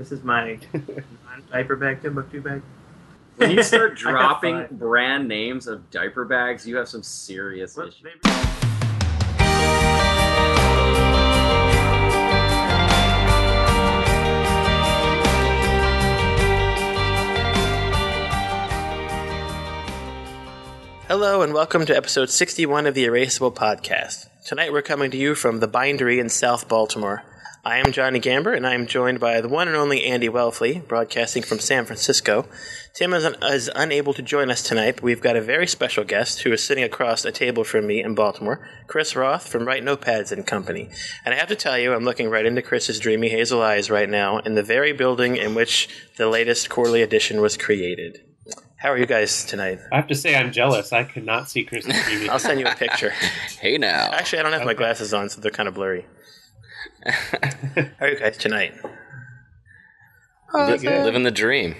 This is my diaper bag, Timbuk2 bag. When you start dropping brand names of diaper bags, you have some serious What, issues. baby? Hello and welcome to episode 61 of the Erasable Podcast. Tonight we're coming to you from the Bindery in South Baltimore. I am Johnny Gamber and I am joined by the one and only Andy Welfle, broadcasting from San Francisco. Tim is, un- is unable to join us tonight, but we've got a very special guest who is sitting across a table from me in Baltimore, Chris Rothe from Write Notepads and Company. And I have to tell you, I'm looking right into Chris's dreamy hazel eyes right now in the very building in which the latest quarterly edition was created. How are you guys tonight? I have to say, I'm jealous. I could not see Chris TV. I'll send you a picture. Hey now. Actually, I don't have my glasses on, so they're kind of blurry. How are you guys tonight? Oh, Li- good. living the dream.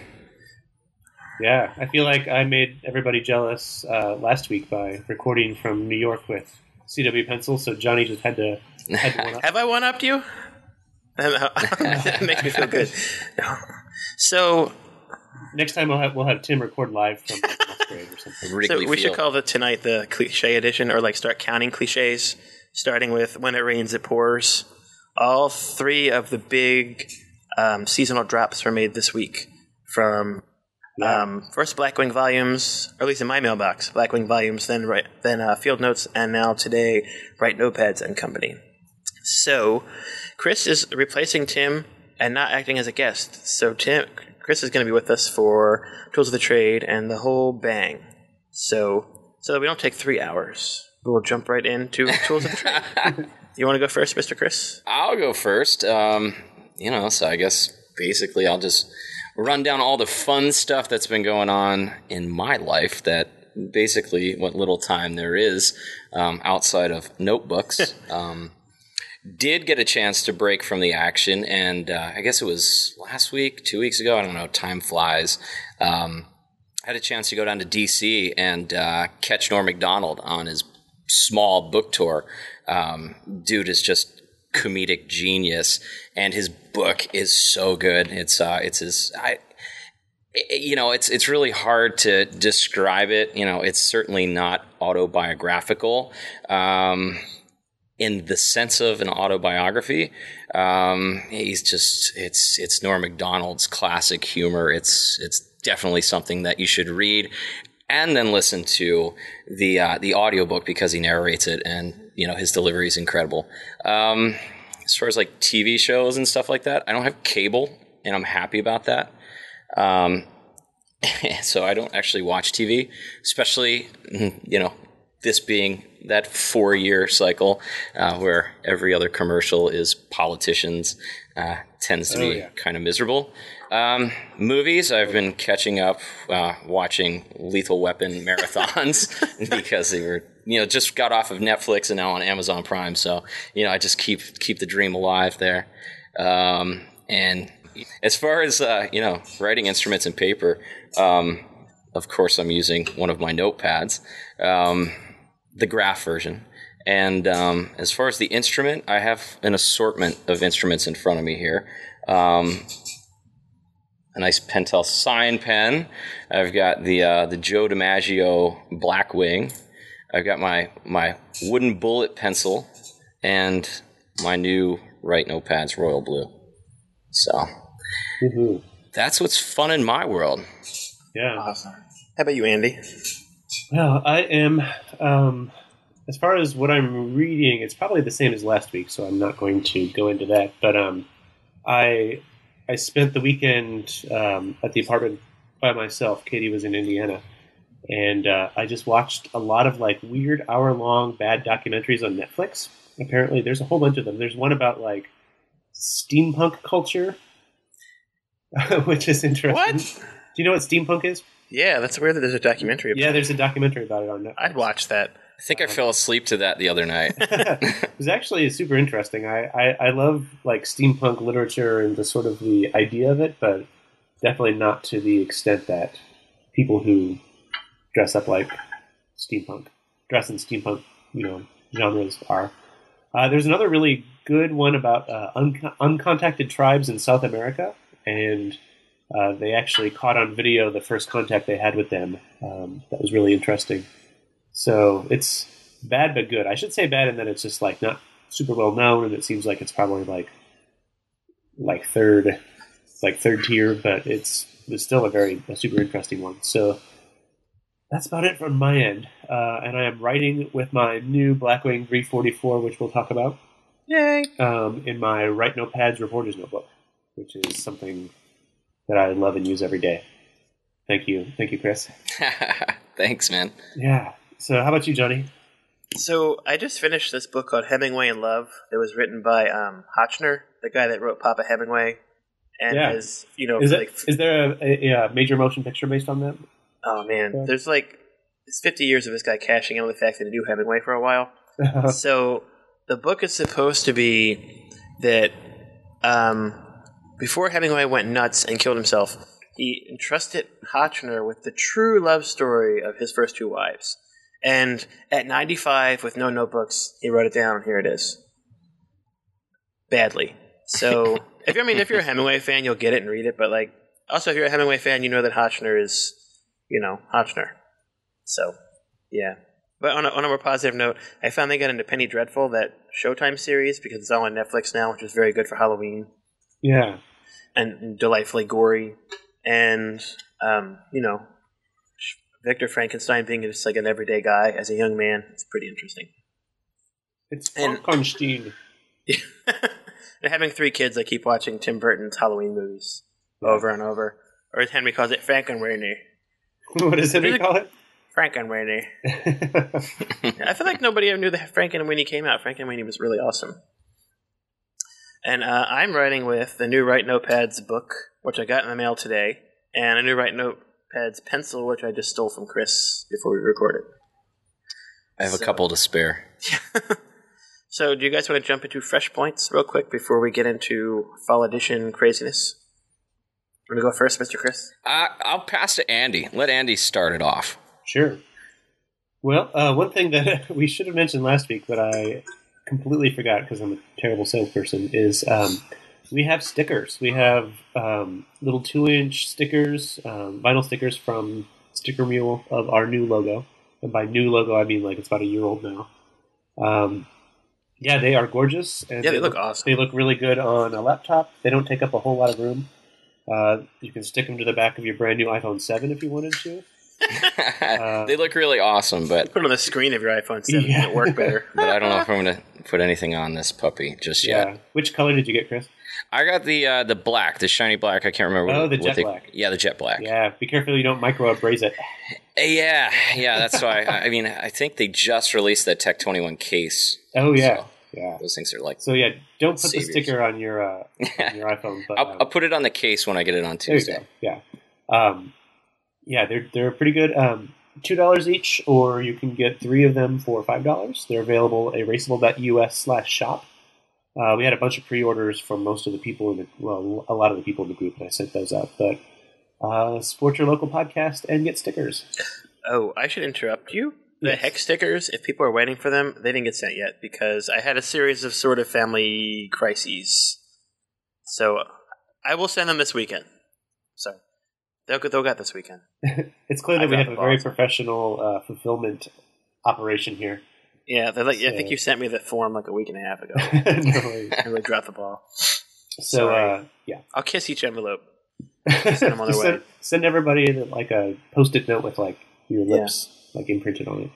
yeah, I feel like I made everybody jealous uh, last week by recording from New York with CW Pencil, so Johnny just had to. Had to one up. Have I one upped you? that makes me feel good. So, Next time we'll have, we'll have Tim record live from like, or something. Wrigley so we should call the tonight the cliche edition, or like start counting cliches, starting with "When it rains, it pours." All three of the big um, seasonal drops were made this week from Yeah. um, first Blackwing volumes, or at least in my mailbox, Blackwing volumes, then right, then uh, Field Notes, and now today, Write Notepads and Company. So, Chris is replacing Tim and not acting as a guest. So, Tim, Chris is going to be with us for Tools of the Trade and the whole bang. So, so that we don't take three hours, we'll jump right into Tools of the Trade. you want to go first, Mr. Chris? I'll go first. Um, you know, so I guess basically I'll just run down all the fun stuff that's been going on in my life that basically what little time there is um, outside of notebooks. um, did get a chance to break from the action, and uh, I guess it was last week, two weeks ago. I don't know. Time flies. Um, had a chance to go down to DC and uh, catch Norm Macdonald on his small book tour. Um, dude is just comedic genius, and his book is so good. It's uh, it's his I. You know, it's it's really hard to describe it. You know, it's certainly not autobiographical. Um, in the sense of an autobiography. Um, he's just it's it's Norm Macdonald's classic humor. It's it's definitely something that you should read and then listen to the uh, the audiobook because he narrates it and you know his delivery is incredible. Um, as far as like TV shows and stuff like that, I don't have cable and I'm happy about that. Um, so I don't actually watch TV, especially you know this being that four year cycle uh, where every other commercial is politicians uh, tends to Oh, be yeah. kind of miserable. Um, movies, I've been catching up uh, watching Lethal Weapon marathons because they were you know just got off of Netflix and now on Amazon Prime. So you know I just keep keep the dream alive there. Um, and as far as uh, you know, writing instruments and paper, um, of course I'm using one of my notepads, um, the graph version. And um, as far as the instrument, I have an assortment of instruments in front of me here. A nice Pentel sign pen. I've got the uh, the Joe DiMaggio Blackwing. I've got my my wooden bullet pencil and my new Write Notepads Royal Blue. So Woohoo. that's what's fun in my world. Yeah. Awesome. How about you, Andy? Well, I am. Um, as far as what I'm reading, it's probably the same as last week, so I'm not going to go into that. But um, I I spent the weekend um, at the apartment by myself. Katie was in Indiana, and uh, I just watched a lot of like weird hour long bad documentaries on Netflix. Apparently, there's a whole bunch of them. There's one about like steampunk culture, which is interesting. What? Do you know what steampunk is? Yeah, that's weird that there's a documentary. About Yeah, there's a documentary about it on Netflix. I'd watch that. I think I fell asleep to that the other night. it was actually super interesting. I, I, I love like steampunk literature and the sort of the idea of it, but definitely not to the extent that people who dress up like steampunk, dress in steampunk, you know, genres are. Uh, there's another really good one about uh, un- uncontacted tribes in South America, and uh, they actually caught on video the first contact they had with them. Um, that was really interesting. So it's bad but good. I should say bad and then it's just like not super well known, and it seems like it's probably like like third, like third tier, but it's it's still a very a super interesting one. So that's about it from my end. Uh, and I am writing with my new Blackwing 344, which we'll talk about. Yay! Um, in my Write Notepads Reporter's Notebook, which is something that I love and use every day. Thank you, thank you, Chris. Thanks, man. Yeah. So, how about you, Johnny? So I just finished this book called Hemingway in Love. It was written by um, Hotchner, the guy that wrote Papa Hemingway, and Yeah. is you know Is, like is there a, a, a major motion picture based on that? oh man, Yeah. there's like it's 50 years of this guy cashing in on the fact that he knew Hemingway for a while. so the book is supposed to be that um, before Hemingway went nuts and killed himself, he entrusted Hotchner with the true love story of his first two wives. And at 95, with no notebooks, he wrote it down. and Here it is. Badly. So, if you're, I mean, if you're a Hemingway fan, you'll get it and read it. But like, also, if you're a Hemingway fan, you know that Hotchner is, you know, Hotchner. So, yeah. But on a, on a more positive note, I finally got into Penny Dreadful, that Showtime series, because it's all on Netflix now, which is very good for Halloween yeah. and delightfully gory. And, um, you know, Victor Frankenstein being just like an everyday guy as a young man, it's pretty interesting. It's Frankenstein. and having three kids, I keep watching Tim Burton's Halloween movies over and over. Or as Henry calls it, Frankenweenie. what does Henry call it? Frankenweenie. I feel like nobody ever knew that Frankenweenie came out. Frankenweenie was really awesome. And uh, I'm writing with the new Write Notepads book, which I got in the mail today, and a new Write Notepads pencil, which I just stole from Chris before we recorded. I have a couple to spare. So, do you guys want to jump into fresh points real quick before we get into fall edition craziness? Want to go first, Mr. Chris? I, I'll pass to Andy. Let Andy start it off. Sure. Well, uh, one thing that we should have mentioned last week, but I completely forgot because I'm a terrible salesperson, is um, we have stickers. We have um, little two inch stickers, um, vinyl stickers from Sticker Mule of our new logo. And by new logo, I mean like it's about a year old now. Um, yeah, they are gorgeous. And Yeah, they look awesome. They look really good on a laptop. They don't take up a whole lot of room. Uh, you can stick them to the back of your brand new iPhone 7 if you wanted to. Uh, they look really awesome, but Put it on the screen of your iPhone 7 Yeah. it'll work better. but I don't know if I'm going to put anything on this puppy just yet. Yeah. Which color did you get, Chris? I got the uh, the black, the shiny black. I can't remember. Oh, what, the jet they- black. Yeah, the jet black. Yeah, be careful you don't micro abrase it. Uh, yeah, yeah. That's why. I, I mean, I think they just released that Tech 21 case. Oh yeah, So, yeah. those things are like. So yeah, don't put Saviors. the sticker on your uh, on your iPhone. But I'll, um, I'll put it on the case when I get it on there you Tuesday. go. Yeah, um, yeah, they're they're pretty good. Um, Two dollars each, or you can get three of them for five dollars. They're available at erasable.us slash shop. Uh, we had a bunch of pre-orders from most of the people in the well, a lot of the people in the group, and I sent those out. But uh, support your local podcast and get stickers. Oh, I should interrupt you. The Yes. hex stickers, if people are waiting for them, they didn't get sent yet because I had a series of sort of family crises. So I will send them this weekend. So they'll get, they'll get this weekend. It's clear I that we have a very professional uh, fulfillment operation here. Yeah, like, I think you sent me the form like a week and a half ago. No. I really dropped the ball. so uh, yeah, I'll kiss each envelope. Send them on their way. send, send everybody like a post-it note with like your Yeah. lips like imprinted on it.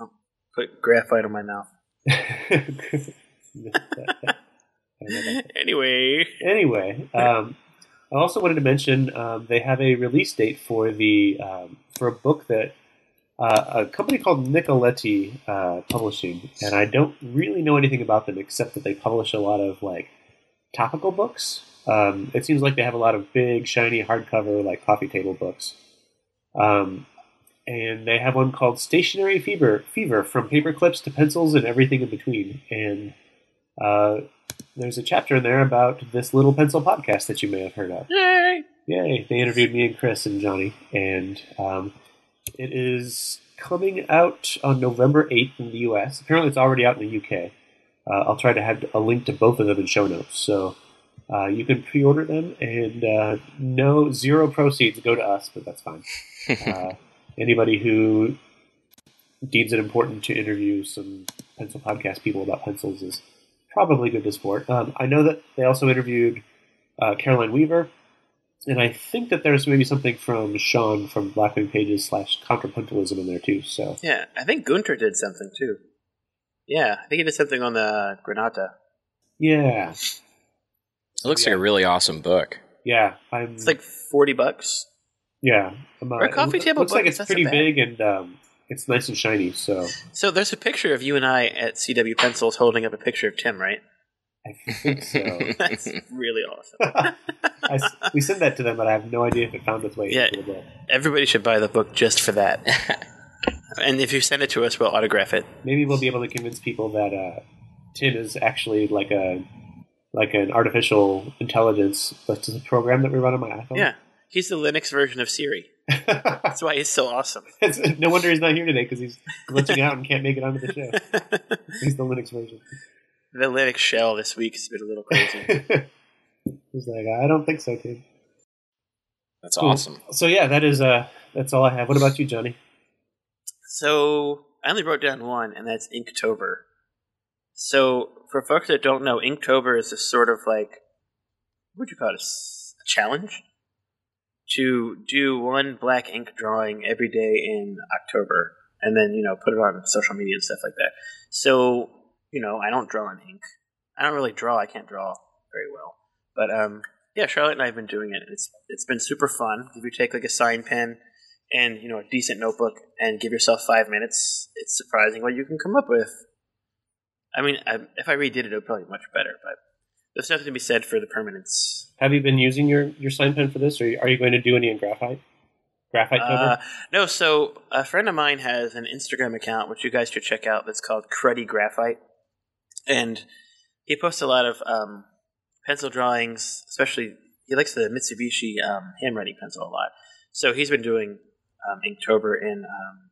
Oh Put graphite on my mouth. it. I don't know about Anyway, anyway, um, I also wanted to mention um, they have a release date for the um, for a book that uh, a company called Nicoletti uh, Publishing, and I don't really know anything about them except that they publish a lot of like topical books. Um, it seems like they have a lot of big, shiny hardcover like coffee table books. Um, and they have one called Stationery Fever, Fever from paper clips to pencils and everything in between. And uh, there's a chapter in there about this little pencil podcast that you may have heard of. yay! Yay! They interviewed me and Chris and Johnny, and um, it is coming out on November 8th in the US. Apparently, it's already out in the UK. Uh, I'll try to have a link to both of them in show notes. So Uh, you can pre-order them, and uh, no zero proceeds go to us, but that's fine. Uh, anybody who deems it important to interview some pencil podcast people about pencils is probably good to support. Um, I know that they also interviewed uh, Caroline Weaver, and I think that there's maybe something from Sean from Blackwing Pages slash Contrapuntalism in there too. So Yeah, I think Gunter did something too. Yeah, I think he did something on the Granata. yeah, It looks like a really awesome book. yeah, I'm It's like forty bucks. yeah. I'm, uh, a coffee it table looks book, like it's pretty big and um, it's nice and shiny. So So there's a picture of you and I at CW Pencils holding up a picture of Tim, right? I think so. That's really awesome. I s we sent that to them, but I have no idea if it found its way Yeah. into the book. Everybody should buy the book just for that. and if you send it to us, we'll autograph it. Maybe we'll be able to convince people that uh, Tim is actually like a like an artificial intelligence that's a program that we run on my iPhone. Yeah, he's the Linux version of Siri. That's why he's so awesome. No wonder he's not here today because he's glitching out and can't make it onto the show. He's the Linux version. The Linux shell this week has been a little crazy. he's like, I don't think so, Tim. That's Cool. awesome. So yeah, that is uh, that's all I have. What about you, Johnny? So I only wrote down one, and that's Inktober. So for folks that don't know, Inktober is a sort of like what would you call it? A challenge to do one black ink drawing every day in October, and then you know put it on social media and stuff like that. So you know, I don't draw in ink. I don't really draw. I can't draw very well, but um, yeah, Charlotte and I have been doing it. It's it's been super fun. If you take like a sign pen and you know a decent notebook and give yourself five minutes, it's surprising what you can come up with. I mean, I, if I redid it, it would probably be much better. But there's nothing to be said for the permanence. Have you been using your your sign pen for this, or are you going to do any in graphite? Graphite cover. Uh, no, so a friend of mine has an Instagram account which you guys should check out. That's called Cruddy Graphite, and he posts a lot of um, pencil drawings. Especially, he likes the Mitsubishi um, handwriting pencil a lot. So he's been doing um, Inktober in um,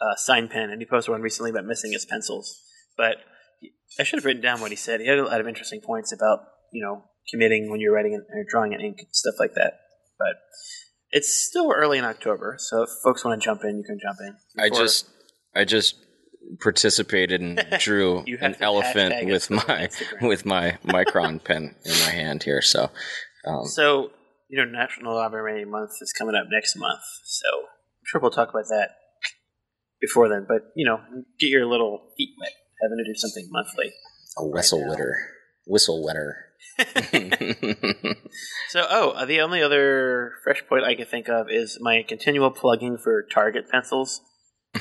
uh, sign pen, and he posted one recently about missing his pencils. But he, I should have written down what he said. He had a lot of interesting points about you know committing when you're writing in, or drawing in ink and stuff like that. But it's still early in October, so if folks want to jump in, you can jump in. I just I just participated and drew an elephant with my with my micron pen in my hand here. So um, so you know National Library Month is coming up next month, so I'm sure we'll talk about that before then. But you know, get your little feet wet, having to do something monthly. a whistle now. wetter, whistle wetter. So, oh, the only other fresh point I can think of is my continual plugging for Target pencils.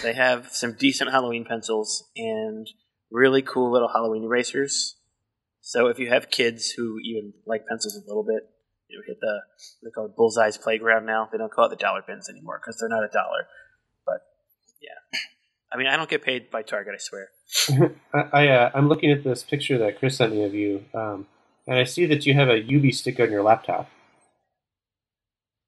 They have some decent Halloween pencils and really cool little Halloween erasers. So, if you have kids who even like pencils a little bit, you know, hit the they call it Bullseye's Playground now. They don't call it the dollar bins anymore because they're not a dollar. But yeah, I mean, I don't get paid by Target. I swear. I, I uh, I'm looking at this picture that Chris sent me of you, um, and I see that you have a UV stick on your laptop.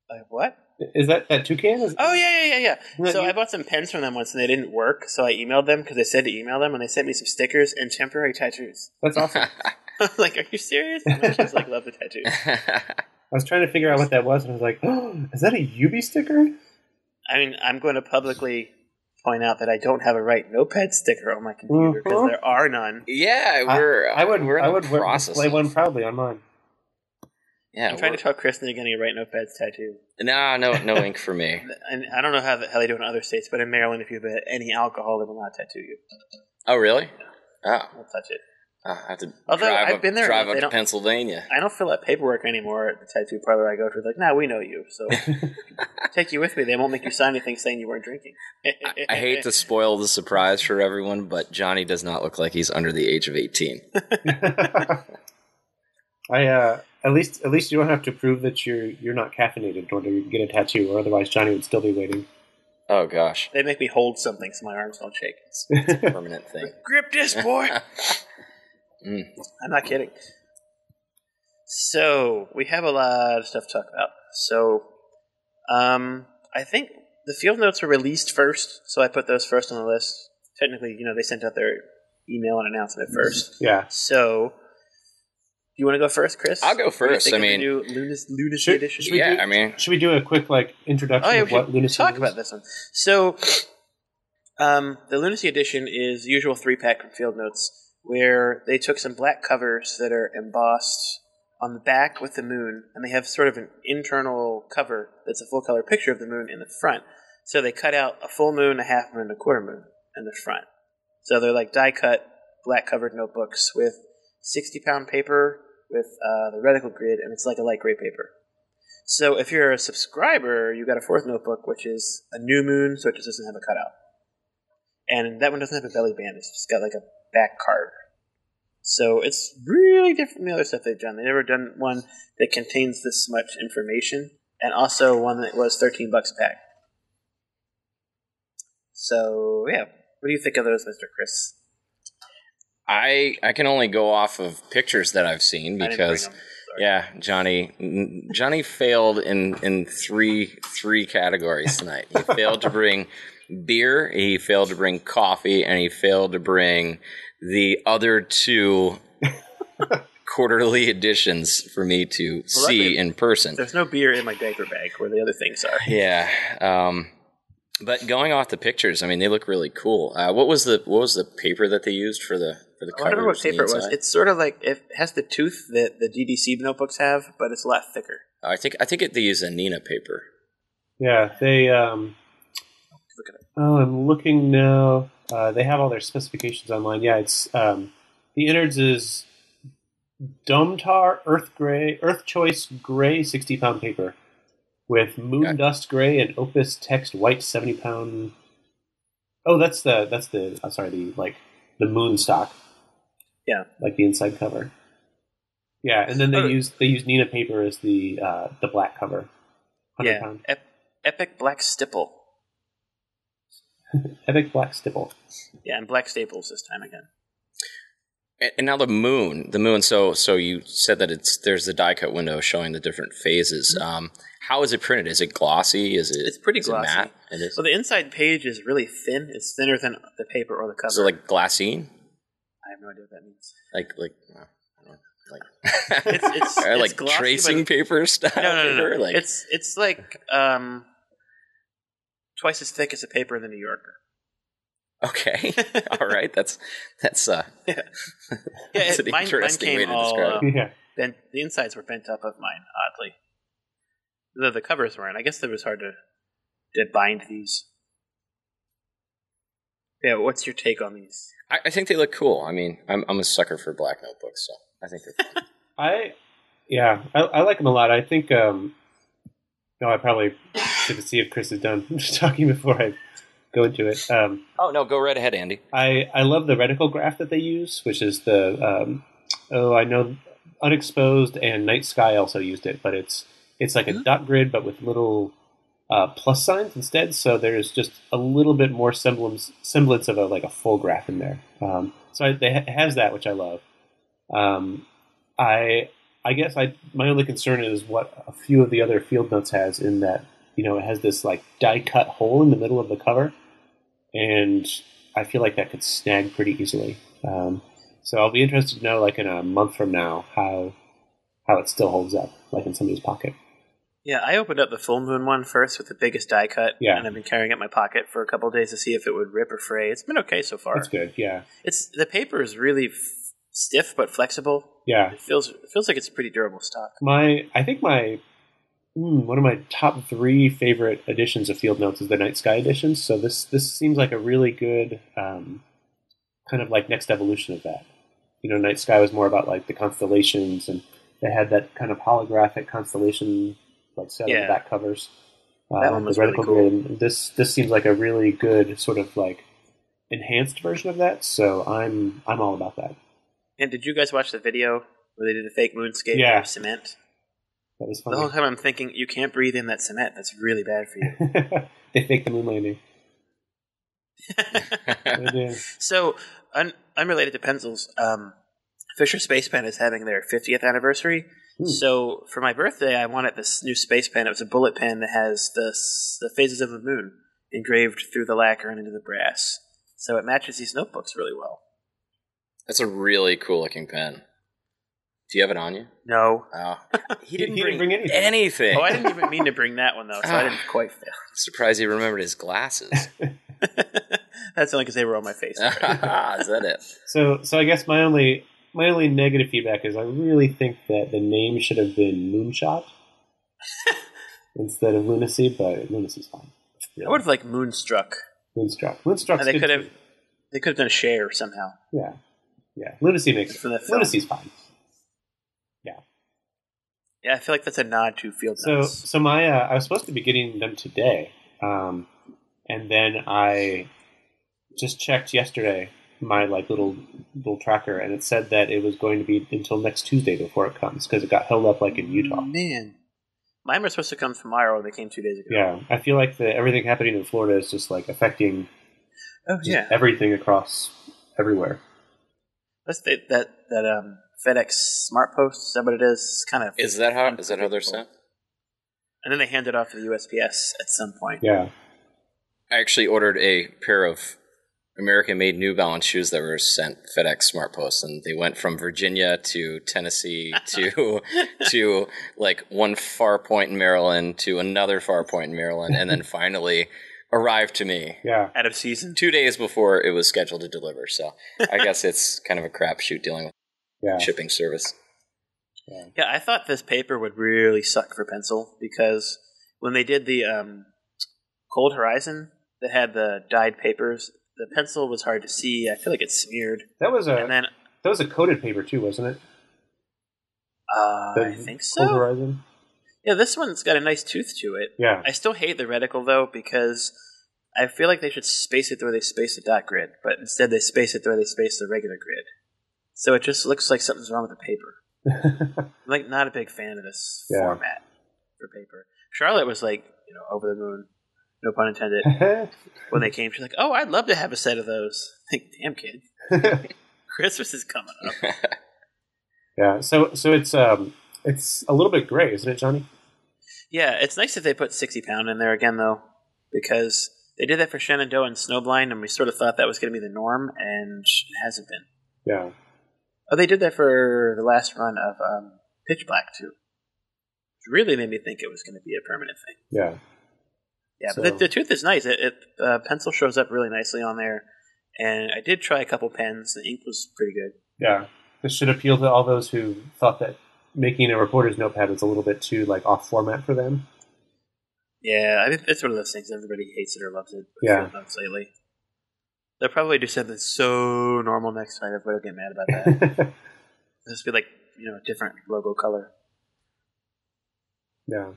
Like what? Is that that toucan? Is, Oh yeah, yeah, yeah, yeah. Yeah, So you- I bought some pens from them once, and they didn't work. So I emailed them because they said to email them, and they sent me some stickers and temporary tattoos. that's awesome. Like, "Are you serious?" And my kids like love the tattoos. I was trying to figure out what that was, and I was like, oh, "Is that a UV sticker?" I mean, I'm going to publicly point out that I don't have a Write Notepad sticker on my computer because Mhm. there are none. yeah, we're I would. we're I the would wear- process. display one proudly on mine. Yeah, I'm trying to we're- tell Kristen you're getting a Write Notepad tattoo. no, no, no ink for me. And I don't know how the hell they do it in other states, but in Maryland, if you have any alcohol, they will not tattoo you. Oh, really? Oh, I'll touch it. I have to Although drive I've up, been there, drive up to Pennsylvania. I don't fill out paperwork anymore at the tattoo parlor I go to. Like, nah, we know you, so take you with me. They won't make you sign anything saying you weren't drinking. I, I hate to spoil the surprise for everyone, but Johnny does not look like he's under the age of 18. I uh, at least at least you don't have to prove that you're you're not caffeinated in order to get a tattoo, or otherwise Johnny would still be waiting. Oh, gosh. They make me hold something so my arms don't shake. It's a permanent thing. Grip this, boy. Mm. I'm not kidding. So we have a lot of stuff to talk about. So, um, I think the field notes were released first, so I put those first on the list. Technically, you know, they sent out their email and announcement first. Yeah, So, you want to go first, Chris? I'll go What do you first. I mean- new Lunas, Lunacy Should- edition. should we yeah, do- I mean, Should we do a quick like introduction Oh yeah, of what lunacy talk is? about this one. So, um, the Lunacy edition is the usual three pack from Field Notes, where they took some black covers that are embossed on the back with the moon, and they have sort of an internal cover that's a full color picture of the moon in the front. So they cut out a full moon, a half moon, and a quarter moon in the front. So they're like die cut black covered notebooks with 60 pound paper with uh, the reticle grid, and it's like a light gray paper. So if you're a subscriber, you got a fourth notebook, which is a new moon, so it just doesn't have a cutout. And that one doesn't have a belly band, it's just got like a back card. So it's really different from the other stuff they've done. They've never done one that contains this much information, and also one that was 13 bucks a pack. So, yeah. What do you think of those, Mr. Chris? I I can only go off of pictures that I've seen I didn't bring because yeah, Johnny Johnny failed in in three three categories tonight. He failed to bring beer, he failed to bring coffee, and he failed to bring the other two quarterly editions for me to Well, see in person. There's no beer in my diaper bag where the other things are. Yeah. Um, but going off the pictures, I mean, they look really cool. Uh, what was the what was the paper that they used for the for the Oh, I don't what paper it was. It's sort of like it has the tooth that the DDC notebooks have, but it's a lot thicker. I think I think it, they use a Neenah paper. Yeah, they. Um, Look at it. oh, I'm looking now. Uh, they have all their specifications online. Yeah, it's um, the innards is Domtar Earth Gray, Earth Choice Gray, sixty pound paper, with Moon Okay. Dust Gray and Opus Text White, seventy pound. Oh, that's the that's the uh, sorry the like the moon stock. Yeah. like the inside cover. Yeah, and then they Oh. use they use Neenah paper as the uh, the black cover. Yeah, Ep- Epic Black Stipple. epic black stipple. Yeah, and black staples this time again. And, and now the moon, the moon. So so you said that it's there's the die cut window showing the different phases. Um, how is it printed? Is it glossy? Is it? Mm-hmm. It's pretty is glossy. It matte? It is. So the inside page is really thin. It's thinner than the paper or the cover. Is it like glassine? I have no idea what that means. Like like. uh, I don't know, Like, It's- it's- Or it's like glossy, tracing paper style. No, no, no, no. paper? Like, it's it's like um, twice as thick as a paper in the New Yorker. okay, all right. That's that's uh, Yeah, that's it- an mine, mine interesting came way to all. describe. It. yeah. bent, the insides were bent up of mine, oddly. The the covers weren't. I guess it was hard to to bind these. Yeah, what's your take on these? I, I think they look cool. I mean, I'm I'm a sucker for black notebooks, so I think they're fun. I, yeah, I, I like them a lot. I think, um, no, I probably should see if Chris is done talking before I go into it. Um, oh no, go right ahead, Andy. I, I love the reticle graph that they use, which is the, um, oh, I know Unexposed and Night Sky also used it, but it's, it's like a Mhm. dot grid, but with little uh, plus signs instead. So there's just a little bit more semblance, semblance of a, like a full graph in there. Um, so I, they ha- it has that, which I love. Um, I I guess I my only concern is what a few of the other field notes has in that you know it has this like die cut hole in the middle of the cover, and I feel like that could snag pretty easily. Um, so I'll be interested to know like in a month from now how how it still holds up like in somebody's pocket. Yeah, I opened up the full moon one first with the biggest die cut, Yeah. and I've been carrying it in my pocket for a couple of days to see if it would rip or fray. It's been okay so far. That's good. Yeah, It's the paper is really f- stiff but flexible. yeah. It feels it feels like it's pretty durable stock. My I think my mm, one of my top three favorite editions of Field Notes is the Night Sky edition. So this this seems like a really good um, kind of like next evolution of that. You know, Night Sky was more about like the constellations, and they had that kind of holographic constellation like set on Yeah. the back covers. Uh, That one was really cool. grid. This this seems like a really good sort of like enhanced version of that. So I'm I'm all about that. And did you guys watch the video where they did the fake moonscape Yeah. of cement? That was The whole time I'm thinking you can't breathe in that cement. That's really bad for you. they faked the moon landing. So, un- unrelated to pencils, um, Fisher Space Pen is having their 50th anniversary. Hmm. So, for my birthday, I wanted this new space pen. It was a bullet pen that has the the phases of the moon engraved through the lacquer and into the brass. So it matches these notebooks really well. That's a really cool looking pen. Do you have it on you? No. Oh, he He- didn't, he bring, didn't bring anything. anything. Oh, I didn't even mean to bring that one though, so I didn't quite fail. Surprised he remembered his glasses. That's only because they were on my face. Is that it? So, so I guess my only my only negative feedback is I really think that the name should have been Moonshot instead of Lunacy, but Lunacy's fine. I would have like Moonstruck. Moonstruck. Moonstruck. They could have they could have done a share somehow. Yeah, yeah. Lunacy makes it For the. Lunacy's fine. Yeah, Yeah, I feel like that's a nod to Field So, Notes. so my uh, I was supposed to be getting them today, um, and then I just checked yesterday my like little little tracker, and it said that it was going to be until next Tuesday before it comes because it got held up like in Utah. Man. Mine were supposed to come tomorrow and they came two days ago. Yeah, I feel like the everything happening in Florida is just like affecting Oh yeah. everything across everywhere. That's the, that that um FedEx Smart Post, is that what it is? It's kind of Is that how? Is that how they're sent? And then they hand it off to the USPS at some point. Yeah, I actually ordered a pair of American-made New Balance shoes that were sent FedEx Smart Post, and they went from Virginia to Tennessee to to like one far point in Maryland to another far point in Maryland, and then finally arrived to me yeah. Out of season. two days before it was scheduled to deliver. So I guess it's kind of a crapshoot dealing with Yeah, shipping service. Yeah, I thought this paper would really suck for pencil because when they did the um, Cold Horizon that had the dyed papers, the pencil was hard to see. I feel like it smeared. that was a And then that was a coated paper too, wasn't it? uh, I think so. Horizon. Yeah, this one's got a nice tooth to it. Yeah, I still hate the reticle though because I feel like they should space it the way they space the dot grid, but instead they space it the way they space the regular grid. So it just looks like something's wrong with the paper. I'm like not a big fan of this Yeah. format for paper. Charlotte was like, you know, over the moon, no pun intended. when they came, she's like, "Oh, I'd love to have a set of those." Like, damn kid, Christmas is coming up. yeah. So, so it's um, it's a little bit gray, isn't it, Johnny? Yeah, it's nice that they put sixty pound in there again though, because they did that for Shenandoah and Snowblind, and we sort of thought that was going to be the norm, and it hasn't been. Yeah, Oh, they did that for the last run of um, Pitch Black too. Which really made me think it was going to be a permanent thing. yeah. Yeah, So- but the, the tooth is nice. It, it uh, pencil shows up really nicely on there, and I did try a couple pens. The ink was pretty good. Yeah, this should appeal to all those who thought that making a reporter's notepad was a little bit too like off format for them. Yeah, I think it's one of those things everybody hates it or loves it. Yeah. lately. They'll probably do something so normal next time. Everybody will get mad about that. Just be like you know a different logo color. yeah,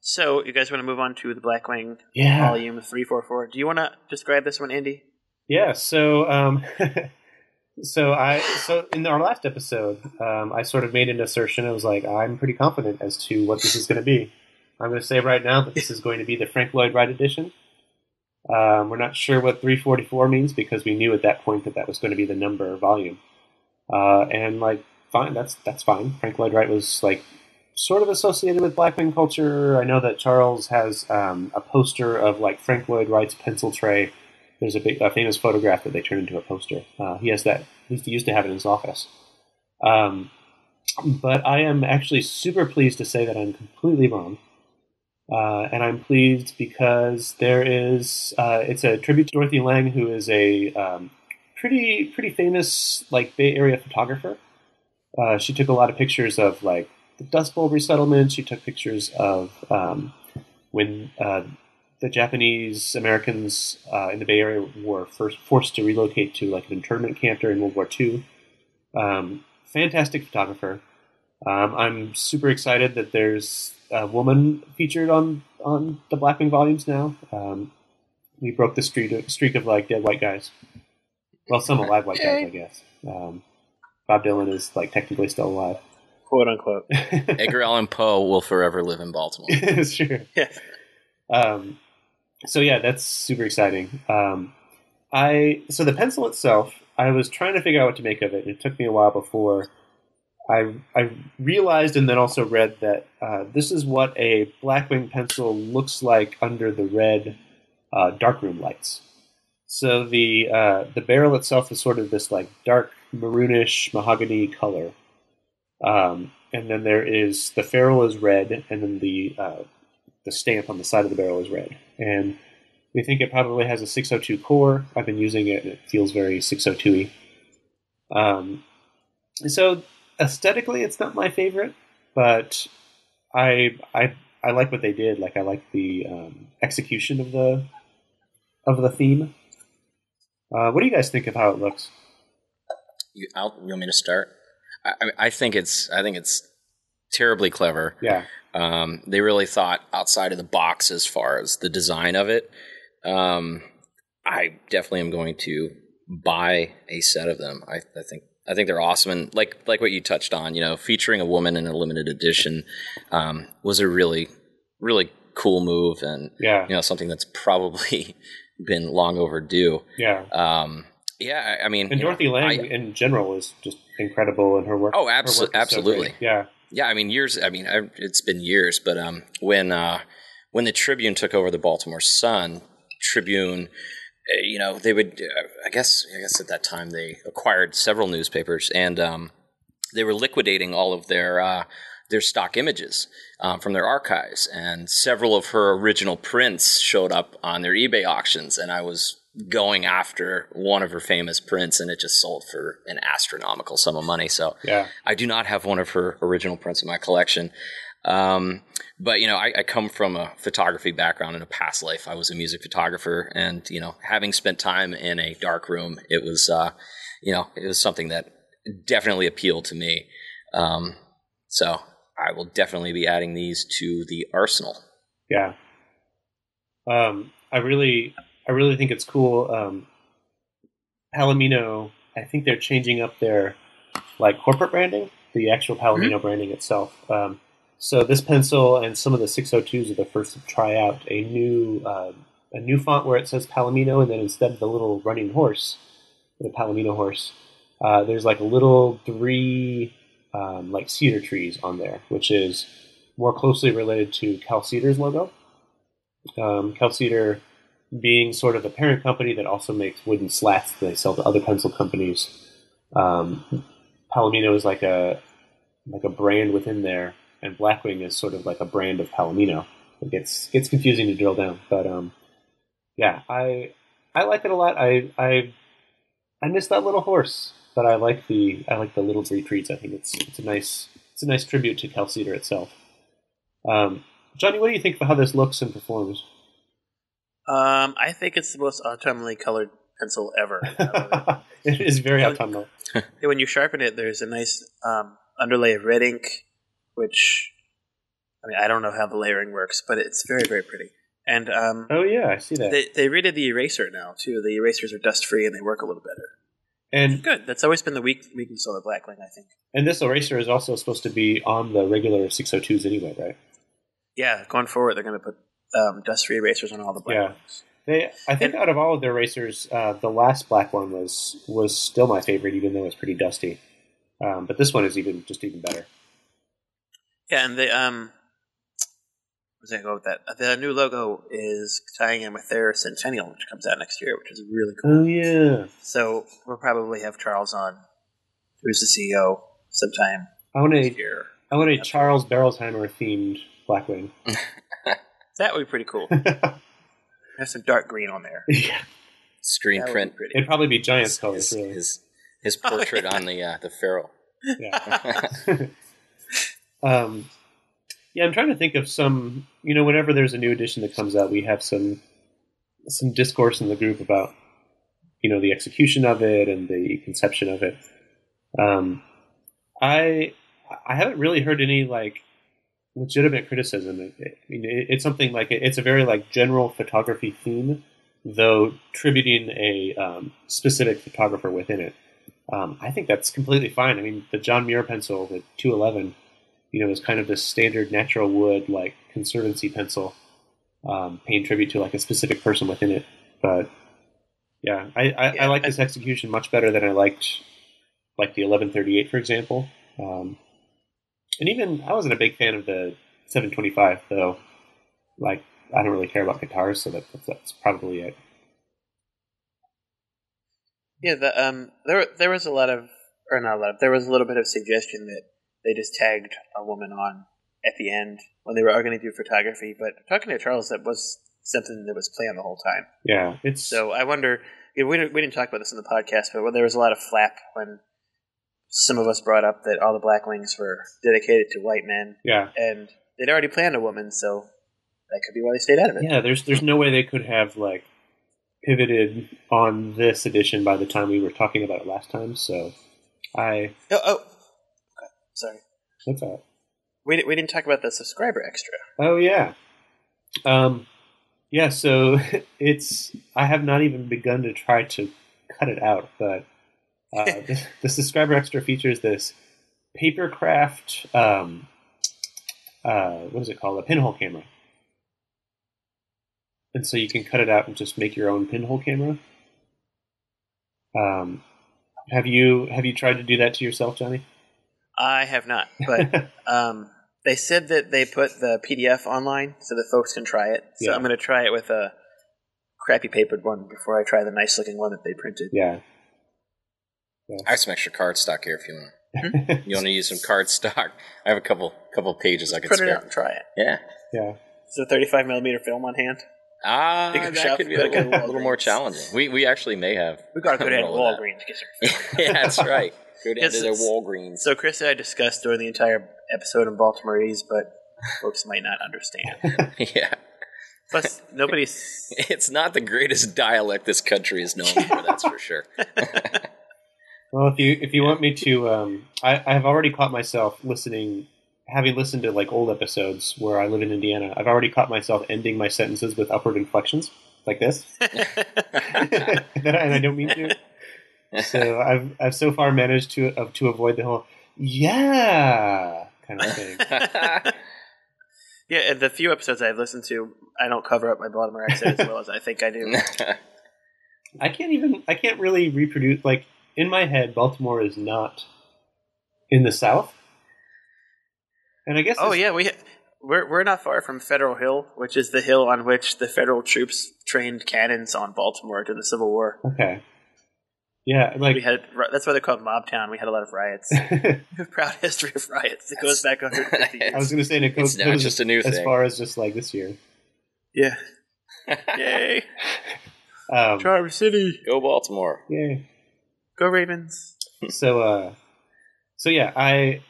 So you guys want to move on to the Blackwing yeah, Volume three four four? Do you want to describe this one, Andy? yeah. So, um, so I so in our last episode, um, I sort of made an assertion. I was like, I'm pretty confident as to what this is going to be. I'm going to say right now that this is going to be the Frank Lloyd Wright edition. Um, we're not sure what 344 means because we knew at that point that that was going to be the number volume. Uh, and like, fine, that's that's fine. Frank Lloyd Wright was like sort of associated with Blackwing culture. I know that Charles has um, a poster of like Frank Lloyd Wright's pencil tray. There's a big, a famous photograph that they turned into a poster. Uh, he has that. He used to have it in his office. Um, but I am actually super pleased to say that I'm completely wrong. Uh, and I'm pleased because there is uh, it's a tribute to Dorothy Lange, who is a um, pretty pretty famous like Bay Area photographer. Uh, she took a lot of pictures of like the Dust Bowl resettlement. She took pictures of um, when uh, the Japanese Americans uh, in the Bay Area were first forced to relocate to like an internment camp during World War II. Um, fantastic photographer. Um, I'm super excited that there's a woman featured on on the Blackwing volumes now. Um, we broke the streak of, streak of like dead white guys. Well, some alive white guys, I guess. Um, Bob Dylan is like technically still alive. Quote unquote. Edgar Allan Poe will forever live in Baltimore. it's true. Yeah. Um, so yeah, that's super exciting. Um, I so the pencil itself, I was trying to figure out what to make of it. and It took me a while before I I realized and then also read that uh, this is what a Blackwing pencil looks like under the red uh, darkroom lights. So the uh, the barrel itself is sort of this like dark maroonish mahogany color, Um, and then there is the ferrule is red, and then the uh, the stamp on the side of the barrel is red. And we think it probably has a 602 core. I've been using it, and it feels very 602y. Um, so aesthetically, it's not my favorite, but I I I like what they did. Like I like the um, execution of the of the theme. Uh, what do you guys think of how it looks? You, I'll, you want me to start? I, I- think it's I think it's terribly clever. Yeah, Um, they really thought outside of the box as far as the design of it. Um, I definitely am going to buy a set of them. I, I think I think they're awesome, and like like what you touched on, you know, featuring a woman in a limited edition um, was a really really cool move, and yeah, you know something that's probably been long overdue. yeah. Um, yeah, I, I mean, And you know, Dorothy Lange I- in general is just incredible in her work. Oh, abso- work is so absolutely. yeah, Yeah, I mean years. I mean I, it's been years, but um, when uh, when the Tribune took over the Baltimore Sun, Tribune, uh, you know, they would. Uh, I guess I guess at that time they acquired several newspapers, and um, they were liquidating all of their uh, their stock images um, from their archives, and several of her original prints showed up on their eBay auctions, and I was going after one of her famous prints, and it just sold for an astronomical sum of money. So yeah, I do not have one of her original prints in my collection. Um, but you know, I, I come from a photography background in a past life. I was a music photographer, and you know, having spent time in a dark room, it was, uh, you know, it was something that definitely appealed to me. Um, so I will definitely be adding these to the arsenal. yeah. Um, I really, I really think it's cool. Um, Palomino, I think they're changing up their like corporate branding, the actual Palomino branding itself. Um, so this pencil and some of the 602s are the first to try out a new uh, a new font where it says Palomino, and then instead of the little running horse, the Palomino horse, uh, there's like a little three um, like cedar trees on there, which is more closely related to Cal Cedar's logo. Um, Cal Cedar being sort of the parent company that also makes wooden slats that they sell to other pencil companies. Um, Palomino is like a like a brand within there, and Blackwing is sort of like a brand of Palomino. It gets gets confusing to drill down, but um, yeah, I I like it a lot. I I I miss that little horse, but I like the I like the little three trees. I think it's it's a nice it's a nice tribute to Cal Cedar itself. Um, Johnny, what do you think about how this looks and performs? Um, I think it's the most autumnally colored pencil ever. it is very autumnal. when you sharpen it, there's a nice um, underlay of red ink, which I mean I don't know how the layering works, but it's very very pretty. And um, Oh yeah, I see that. they they redid the eraser now too. The erasers are dust free and they work a little better. and Good. That's always been the weak weakness of the Blackwing, I think. and this eraser is also supposed to be on the regular 602s anyway, right? Yeah, going forward, they're going to put um, dust free erasers on all the Yeah. Blackwings. They, I think, out of all of their racers, uh, the last black one was was still my favorite, even though it's pretty dusty. Um, but this one is even just even better. Yeah, and the um, what's I go with that? The new logo is tying in with their Centennial, which comes out next year, which is really cool. Oh yeah, So we'll probably have Charles on, who's the CEO, sometime I want next year. I want a Charles Berolzheimer themed Blackwing. That would be pretty cool. Have some dark green on there. yeah, Screen That would print pretty. it'd probably be Giants his, colors, his, really. his, his Oh, portrait yeah. on the uh, the ferrule. Yeah. um, yeah, I'm trying to think of some. You know, whenever there's a new edition that comes out, we have some some discourse in the group about you know the execution of it and the conception of it. Um, I I haven't really heard any like legitimate criticism. It, it, I mean, it, it's something like it, it's a very like general photography theme, though tributing a um, specific photographer within it. Um, I think that's completely fine. I mean, the John Muir pencil, the 211, you know, is kind of this standard natural wood like conservancy pencil, um, paying tribute to like a specific person within it. But yeah, I, I, Yeah, I like I- this execution much better than I liked like the 1138, for example. Um, and even I wasn't a big fan of the 725, though. Like, I don't really care about guitars, so that, that's probably it. Yeah, the, um, there there was a lot of, or not a lot. of, There was a little bit of suggestion that they just tagged a woman on at the end when they were going to do photography. But talking to Charles, that was something that was planned the whole time. Yeah, it's So I wonder. You know, we didn't we didn't talk about this in the podcast, but there was a lot of flap when some of us brought up that all the Blackwings were dedicated to white men, yeah, and they'd already planned a woman, so that could be why they stayed out of it. yeah. There's there's no way they could have like pivoted on this edition by the time we were talking about it last time. So I Oh, oh. Okay. sorry. that's all right. We, we didn't talk about the subscriber extra. Oh yeah, um, yeah. So it's I have not even begun to try to cut it out, but uh, the, the subscriber extra features this papercraft. Um, uh, what is it called? A pinhole camera, and so you can cut it out and just make your own pinhole camera. Um, have you have you tried to do that to yourself, Johnny? I have not, but um, they said that they put the PDF online so that folks can try it. So Yeah. I'm going to try it with a crappy papered one before I try the nice looking one that they printed. yeah. I have some extra card stock here if you want. You want to use some card stock? I have a couple couple pages I could Print it spare. out and try it. Yeah. yeah. So 35 millimeter film on hand. Ah, Pick that shop, could be a little, to little more challenging. We we actually may have. We got to go a down to of. Walgreens to get some. yeah, that's right. Go down Yes, to the Walgreens. So Chris and I discussed during the entire episode in Baltimoreese, but folks might not understand. yeah, Plus, nobody's. it's not the greatest dialect this country is known for. That's for sure. Well, if you if you want me to, um, I I have already caught myself listening, having listened to like old episodes where I live in Indiana. I've already caught myself ending my sentences with upward inflections like this, and I don't mean to. So I've I've so far managed to uh, to avoid the whole yeah kind of thing. yeah, the few episodes I've listened to, I don't cover up my Baltimore accent as well as I think I do. I can't even I can't really reproduce like in my head. Baltimore is not in the South, and I guess Oh yeah, we we're we're not far from Federal Hill, which is the hill on which the federal troops trained cannons on Baltimore during the Civil War. okay. Yeah, like We had that's why they're called Mob Town. We had a lot of riots. We have a proud history of riots. It goes back 150 years. I was going to say, it goes, It's not just a new as thing. far as just like this year. Yeah. Yay! Um, Charm City. Go Baltimore. yay. Go Ravens. So, uh, so yeah, I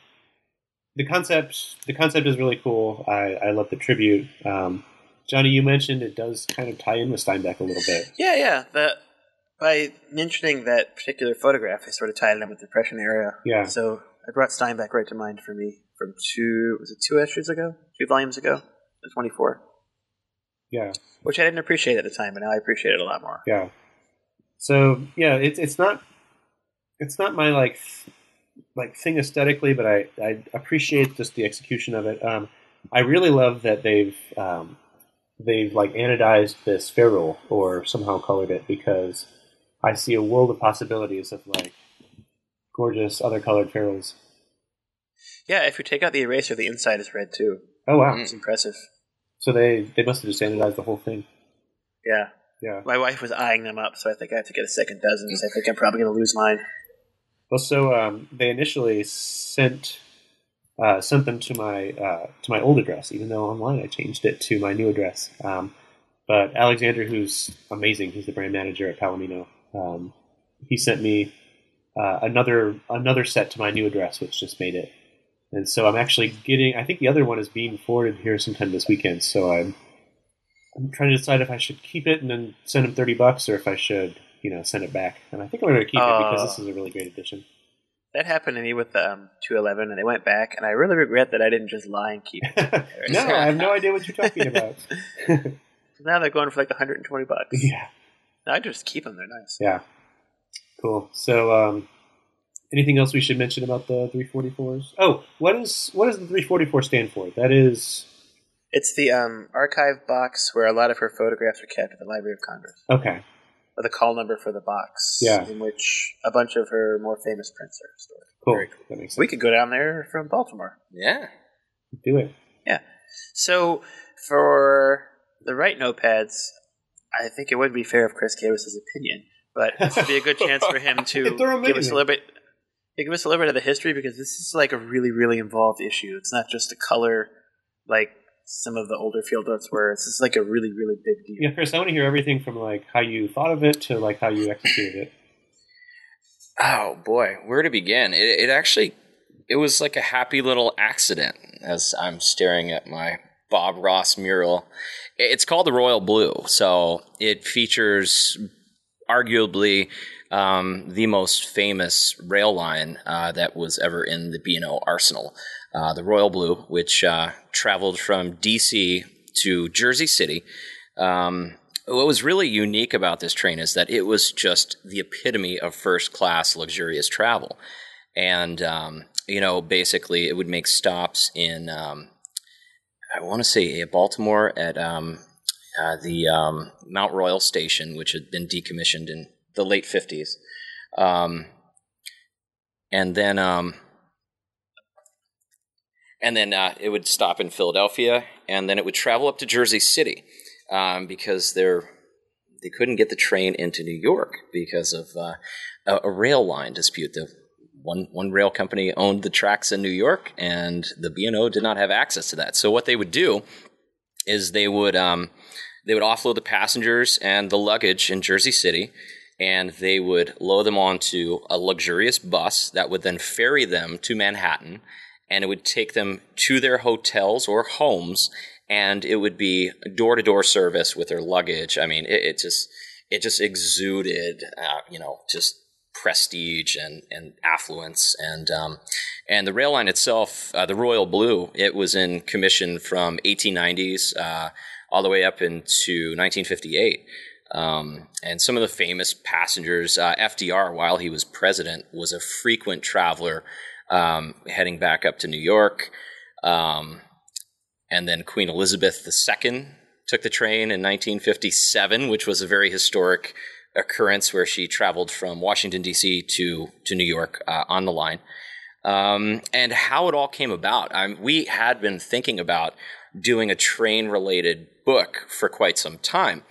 the concept the concept is really cool. I, I love the tribute. Um, Johnny, you mentioned it does kind of tie in with Steinbeck a little bit. Yeah, yeah. The by mentioning that particular photograph, I sort of tied it in with the Depression era. Yeah. So I brought Steinbeck right to mind for me from two was it two issues ago, two volumes ago, the twenty four, Yeah, which I didn't appreciate at the time, but now I appreciate it a lot more. yeah. So yeah, it's it's not it's not my like like thing aesthetically, but I I appreciate just the execution of it. Um, I really love that they've um, they've like anodized this ferrule or somehow colored it because I see a world of possibilities of like gorgeous other colored ferrules. Yeah, if you take out the eraser, the inside is red too. Oh wow! It's impressive. So they they must have just anodized the whole thing. Yeah. Yeah. My wife was eyeing them up, so I think I have to get a second dozen. 'cause I think I'm probably going to lose mine. Well, so um, they initially sent uh, sent them to my uh, to my old address, even though online I changed it to my new address. Um, but Alexander, who's amazing, he's the brand manager at Palomino. Um, he sent me uh, another another set to my new address, which just made it. And so I'm actually getting. I think the other one is being forwarded here sometime this weekend. So I'm I'm trying to decide if I should keep it and then send him thirty bucks, or if I should, you know, send it back. And I think I'm going to keep it because this is a really great addition. That happened to me with the um, 211, and they went back, and I really regret that I didn't just lie and keep it. no, I have no idea what you're talking about. now they're going for like 120 bucks. yeah, No, I just keep them. They're nice. yeah, cool. So, um, anything else we should mention about the 344s? Oh, what is what does the 344 stand for? That is It's the um, archive box where a lot of her photographs are kept at the Library of Congress. okay. Or the call number for the box, Yeah. in which a bunch of her more famous prints are stored. Cool. Very cool. That makes sense. We could go down there from Baltimore. Yeah. do it. Yeah. So for the Write Notepads, I think it would be fair if Chris gave us his opinion, but this would be a good chance for him to give us a little bit. give us a little bit of the history because this is like a really, really involved issue. It's not just a color like some of the older field notes were. It's just like a really, really big deal. Yeah, Chris, I want to hear everything from like how you thought of it to like how you executed it. Oh boy, where to begin? It, it actually, it was like a happy little accident as I'm staring at my Bob Ross mural. It's called the Royal Blue, so it features arguably um, the most famous rail line uh, that was ever in the B&O arsenal. Uh, the Royal Blue, which uh, traveled from DC to Jersey City. Um, what was really unique about this train is that it was just the epitome of first class luxurious travel. And, um, you know, basically it would make stops in, um, I want to say Baltimore at um, uh, the um, Mount Royal station, which had been decommissioned in the late 50s. Um, and then, um, and then uh, it would stop in Philadelphia, and then it would travel up to Jersey City um, because they're they couldn't get the train into New York because of uh, a, a, rail line dispute. The one one rail company owned the tracks in New York, and the B and O did not have access to that. So what they would do is they would um, they would offload the passengers and the luggage in Jersey City, and they would load them onto a luxurious bus that would then ferry them to Manhattan, and it would take them to their hotels or homes and it would be door to door service with their luggage. I mean, it, it just it just exuded, uh, you know, just prestige and, and affluence and um, and the rail line itself, uh, the Royal Blue, it was in commission from 1890s uh, all the way up into 1958. Um, and some of the famous passengers, uh, FDR, while he was president, was a frequent traveler um, heading back up to New York. Um, and then Queen Elizabeth II took the train in 1957, which was a very historic occurrence where she traveled from Washington, D.C. to, to New York uh, on the line. Um, and how it all came about. Um, we had been thinking about doing a train related book for quite some time.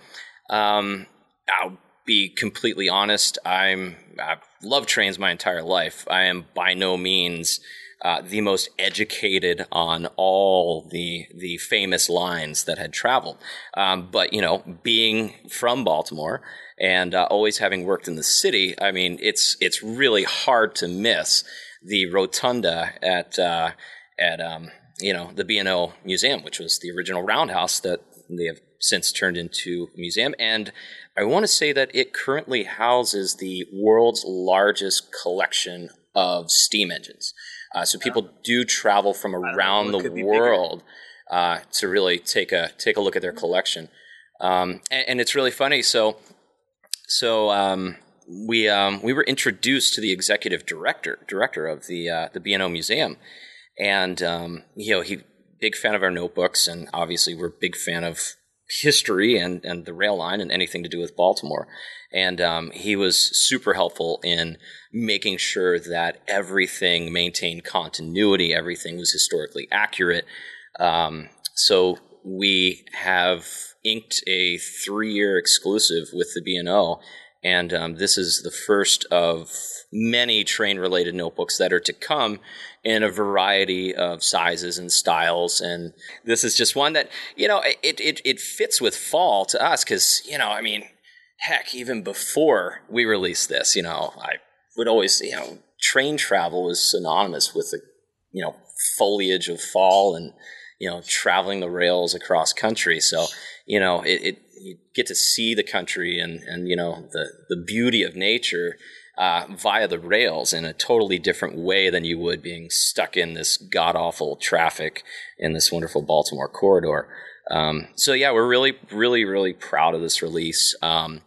Um, I'll be completely honest. I'm I've loved trains my entire life. I am by no means uh, the most educated on all the the famous lines that had traveled. Um, but you know, being from Baltimore and uh, always having worked in the city, I mean, it's it's really hard to miss the rotunda at uh, at um, you know the B and O Museum, which was the original roundhouse that they have since turned into a museum. And I want to say that it currently houses the world's largest collection of steam engines. Uh, so people do travel from around the world uh, to really take a take a look at their collection, um, and, and, it's really funny. So, so um, we um, we were introduced to the executive director director of the uh, the B&O Museum, and um, you know he big fan of our notebooks, and obviously we're big fan of history and and the rail line and anything to do with Baltimore and um, he was super helpful in making sure that everything maintained continuity, everything was historically accurate. Um, so we have inked a three-year exclusive with the B&O, and um, this is the first of many train-related notebooks that are to come in a variety of sizes and styles. And this is just one that you know it it, it fits with fall to us because you know I mean heck, even before we released this, you know, I would always, you know, train travel was synonymous with the, you know, foliage of fall and, you know, traveling the rails across country. So, you know, it, it you get to see the country and, and you know, the, the beauty of nature uh, via the rails in a totally different way than you would being stuck in this god awful traffic in this wonderful Baltimore corridor. Um, so yeah, we're really, really, really proud of this release. Um,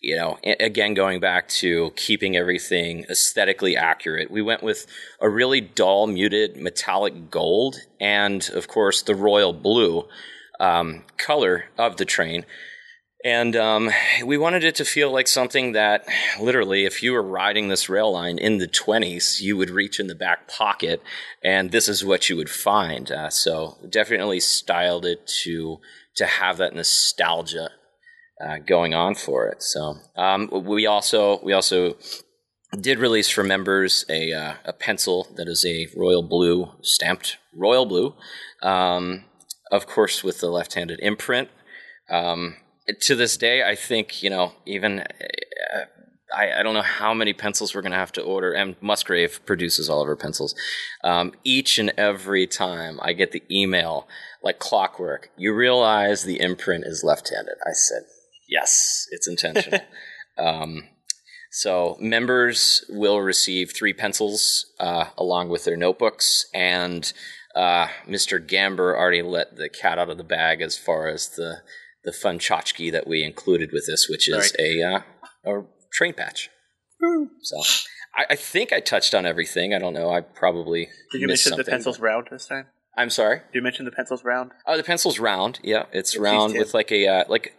you know, again, going back to keeping everything aesthetically accurate, we went with a really dull, muted metallic gold and, of course, the royal blue um, color of the train. And um, we wanted it to feel like something that literally, if you were riding this rail line in the 20s, you would reach in the back pocket and this is what you would find. Uh, so definitely styled it to to have that nostalgia uh, going on for it. So um, we also we also did release for members a uh, a pencil that is a royal blue stamped royal blue, um, of course with the left-handed imprint. To this day, I think you know even. Uh, I, I, don't know how many pencils we're going to have to order. And Musgrave produces all of our pencils. Um, each and every time I get the email, like clockwork, you realize the imprint is left handed. I said, yes, it's intentional. um, so members will receive three pencils uh, along with their notebooks, and uh, Mr. Gamber already let the cat out of the bag as far as the the fun tchotchke that we included with this, which is right. a uh, a train patch. So I, I, think I touched on everything. I don't know. I probably did you mention the pencils round this time? I'm sorry. Did you mention the pencils round? Oh, the pencil's round. Yeah, it's round with like a uh, like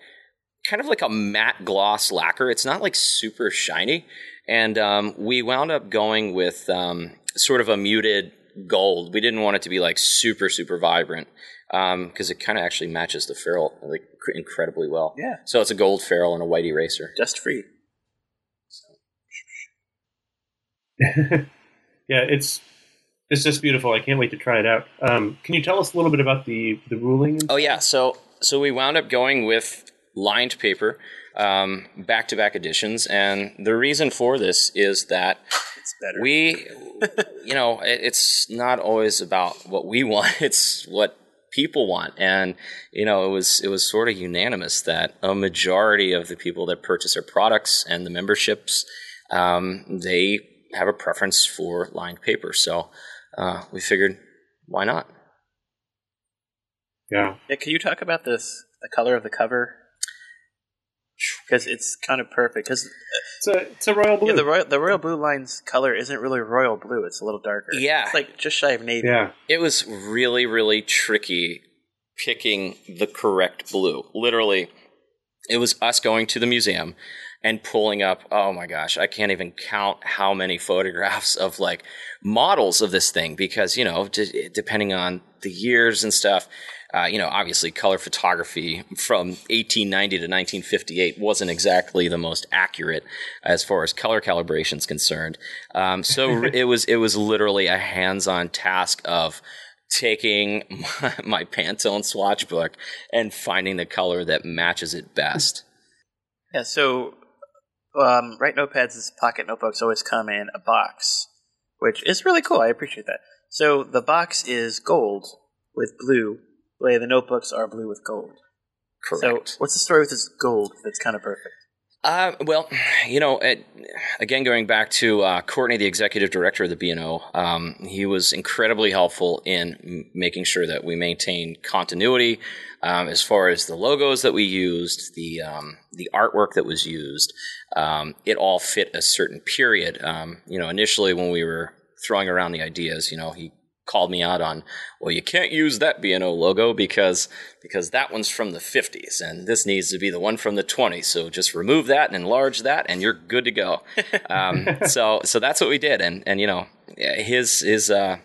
kind of like a matte gloss lacquer. It's not like super shiny. And um, we wound up going with um, sort of a muted gold. We didn't want it to be like super, super vibrant because um, it kind of actually matches the ferrule like incredibly well. Yeah. So it's a gold ferrule and a white eraser. Dust free. So. yeah, it's it's just beautiful. I can't wait to try it out. Um, can you tell us a little bit about the the ruling? Oh yeah, so so we wound up going with lined paper, back to back editions. And the reason for this is that we, you know, it's not always about what we want, it's what people want. And you know it was it was sort of unanimous that a majority of the people that purchase our products and the memberships um, they have a preference for lined paper. So uh, we figured why not? Yeah. Yeah can you talk about this the color of the cover because it's kind of perfect. Because uh, it's a it's a royal blue. Yeah, the royal the royal blue line's color isn't really royal blue. It's a little darker. Yeah, it's like just shy of navy. Yeah, it was really really tricky picking the correct blue. Literally, it was us going to the museum and pulling up. Oh my gosh, I can't even count how many photographs of like models of this thing because you know, d- depending on the years and stuff uh, you know, obviously color photography from 1890 to 1958 wasn't exactly the most accurate as far as color calibration is concerned. Um, so it was it was literally a hands-on task of taking my, my Pantone swatch book and finding the color that matches it best. Yeah, so um, Write Notepads' pocket notebooks always come in a box, which is really cool. I appreciate that. So the box is gold with blue way the notebooks are blue with gold. Correct. So, what's the story with this gold that's kind of perfect? Uh, well, you know, it, again, going back to uh, Courtney, the executive director of the B&O, um, he was incredibly helpful in m- making sure that we maintain continuity um, as far as the logos that we used, the um, the artwork that was used. Um, it all fit a certain period. Um, you know, initially when we were throwing around the ideas, you know, he called me out on, well, you can't use that B&O logo because because that one's from the 50s and this needs to be the one from the 20s. So just remove that and enlarge that, and you're good to go. Um, so so that's what we did, and and you know his his uh,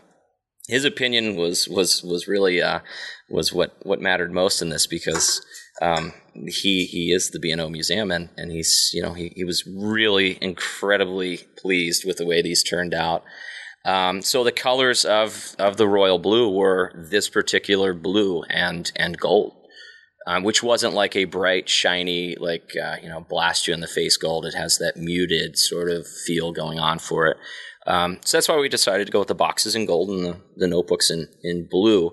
his opinion was was was really uh, was what what mattered most in this because. Um, he he is the B&O Museum, and, and he's you know he, he was really incredibly pleased with the way these turned out. Um, so the colors of, of the royal blue were this particular blue and and gold, um, which wasn't like a bright, shiny, like uh, you know, blast you in the face gold. It has that muted sort of feel going on for it. Um, so that's why we decided to go with the boxes in gold and the, the notebooks in in blue.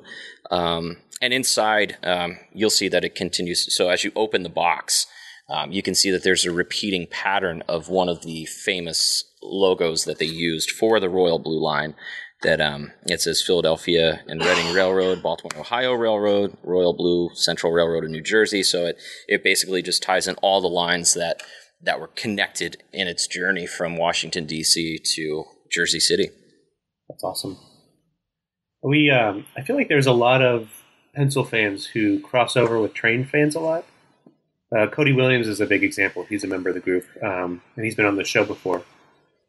Um, and inside, um, you'll see that it continues. So as you open the box, um, you can see that there's a repeating pattern of one of the famous logos that they used for the Royal Blue Line. That um, it says Philadelphia and Reading Railroad, Baltimore, Ohio Railroad, Royal Blue, Central Railroad of New Jersey. So it it basically just ties in all the lines that that were connected in its journey from Washington D.C. to Jersey City. That's awesome. We um, I feel like there's a lot of pencil fans who cross over with train fans a lot. Uh, Cody Williams is a big example. He's a member of the group, um, and he's been on the show before.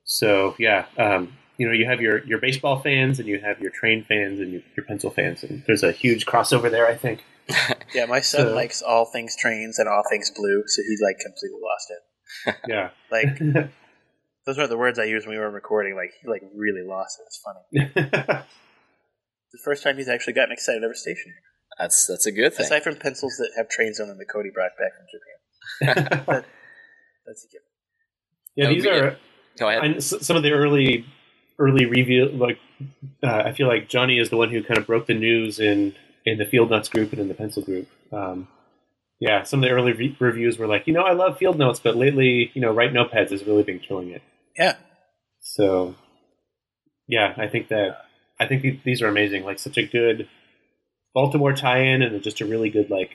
So yeah, um, you know, you have your your baseball fans, and you have your train fans, and your, your pencil fans, and there's a huge crossover there. I think. yeah, my son so, likes all things trains and all things blue, so he like completely lost it. Yeah, like Those are the words I used when we were recording. Like he like really lost it. It's funny. the first time he's actually gotten excited over station. That's that's a good thing. Aside from pencils that have trains on them that Cody brought back from Japan. That- that's a given. yeah, That these would be are Go ahead. I, s- some of the early early review. Like uh, I feel like Johnny is the one who kind of broke the news in in the Field Notes group and in the Pencil group. Um, yeah, some of the early re- reviews were like, you know, I love Field Notes, but lately, you know, Write Notepads has really been killing it. Yeah. So, yeah, I think that I think these are amazing. Like such a good Baltimore tie-in, and just a really good like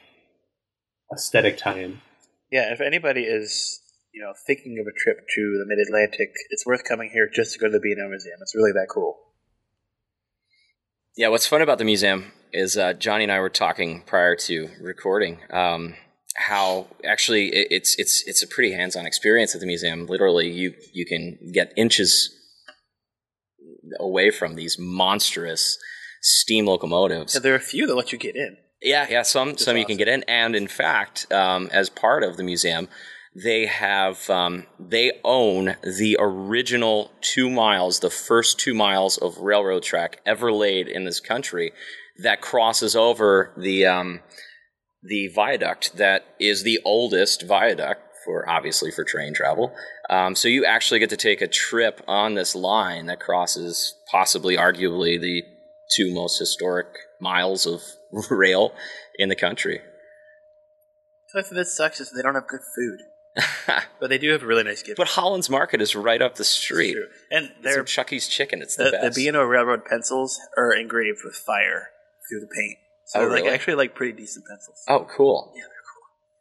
aesthetic tie-in. Yeah, if anybody is you know thinking of a trip to the Mid Atlantic, it's worth coming here just to go to the B&O Museum. It's really that cool. Yeah, what's fun about the museum is uh, Johnny and I were talking prior to recording um, how actually it, it's it's it's a pretty hands-on experience at the museum. Literally, you you can get inches away from these monstrous steam locomotives. Yeah, there are a few that let you get in. Yeah, yeah. Some some you can get in, and in fact, um, as part of the museum, they have um, they own the original two miles, the first two miles of railroad track ever laid in this country, that crosses over the um, the viaduct that is the oldest viaduct for obviously for train travel. Um, so you actually get to take a trip on this line that crosses possibly, arguably, the two most historic miles of rail in the country. The thing that sucks is they don't have good food, but they do have a really nice gift. but Hollins Market is right up the street. And they're Chucky's Chicken. It's the, the, the. B&O Railroad pencils are engraved with fire through the paint. So Oh, they're like actually like pretty decent pencils. oh, cool. Yeah,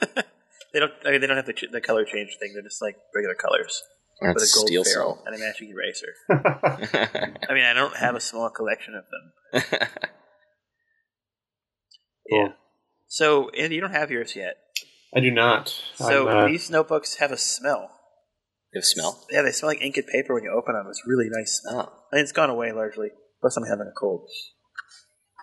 they're cool. they don't I mean, they don't have the, ch- the color change thing. They're just like regular colors with That's a gold steel ferrule cell. and a matching eraser. I mean, I don't have a small collection of them. Cool. So, Andy, you don't have yours yet. I do not. So uh, these notebooks have a smell. They have smell. Yeah, they smell like inking paper when you open them. It's really nice smell. Oh. I mean, it's gone away largely. Plus, I'm having a cold.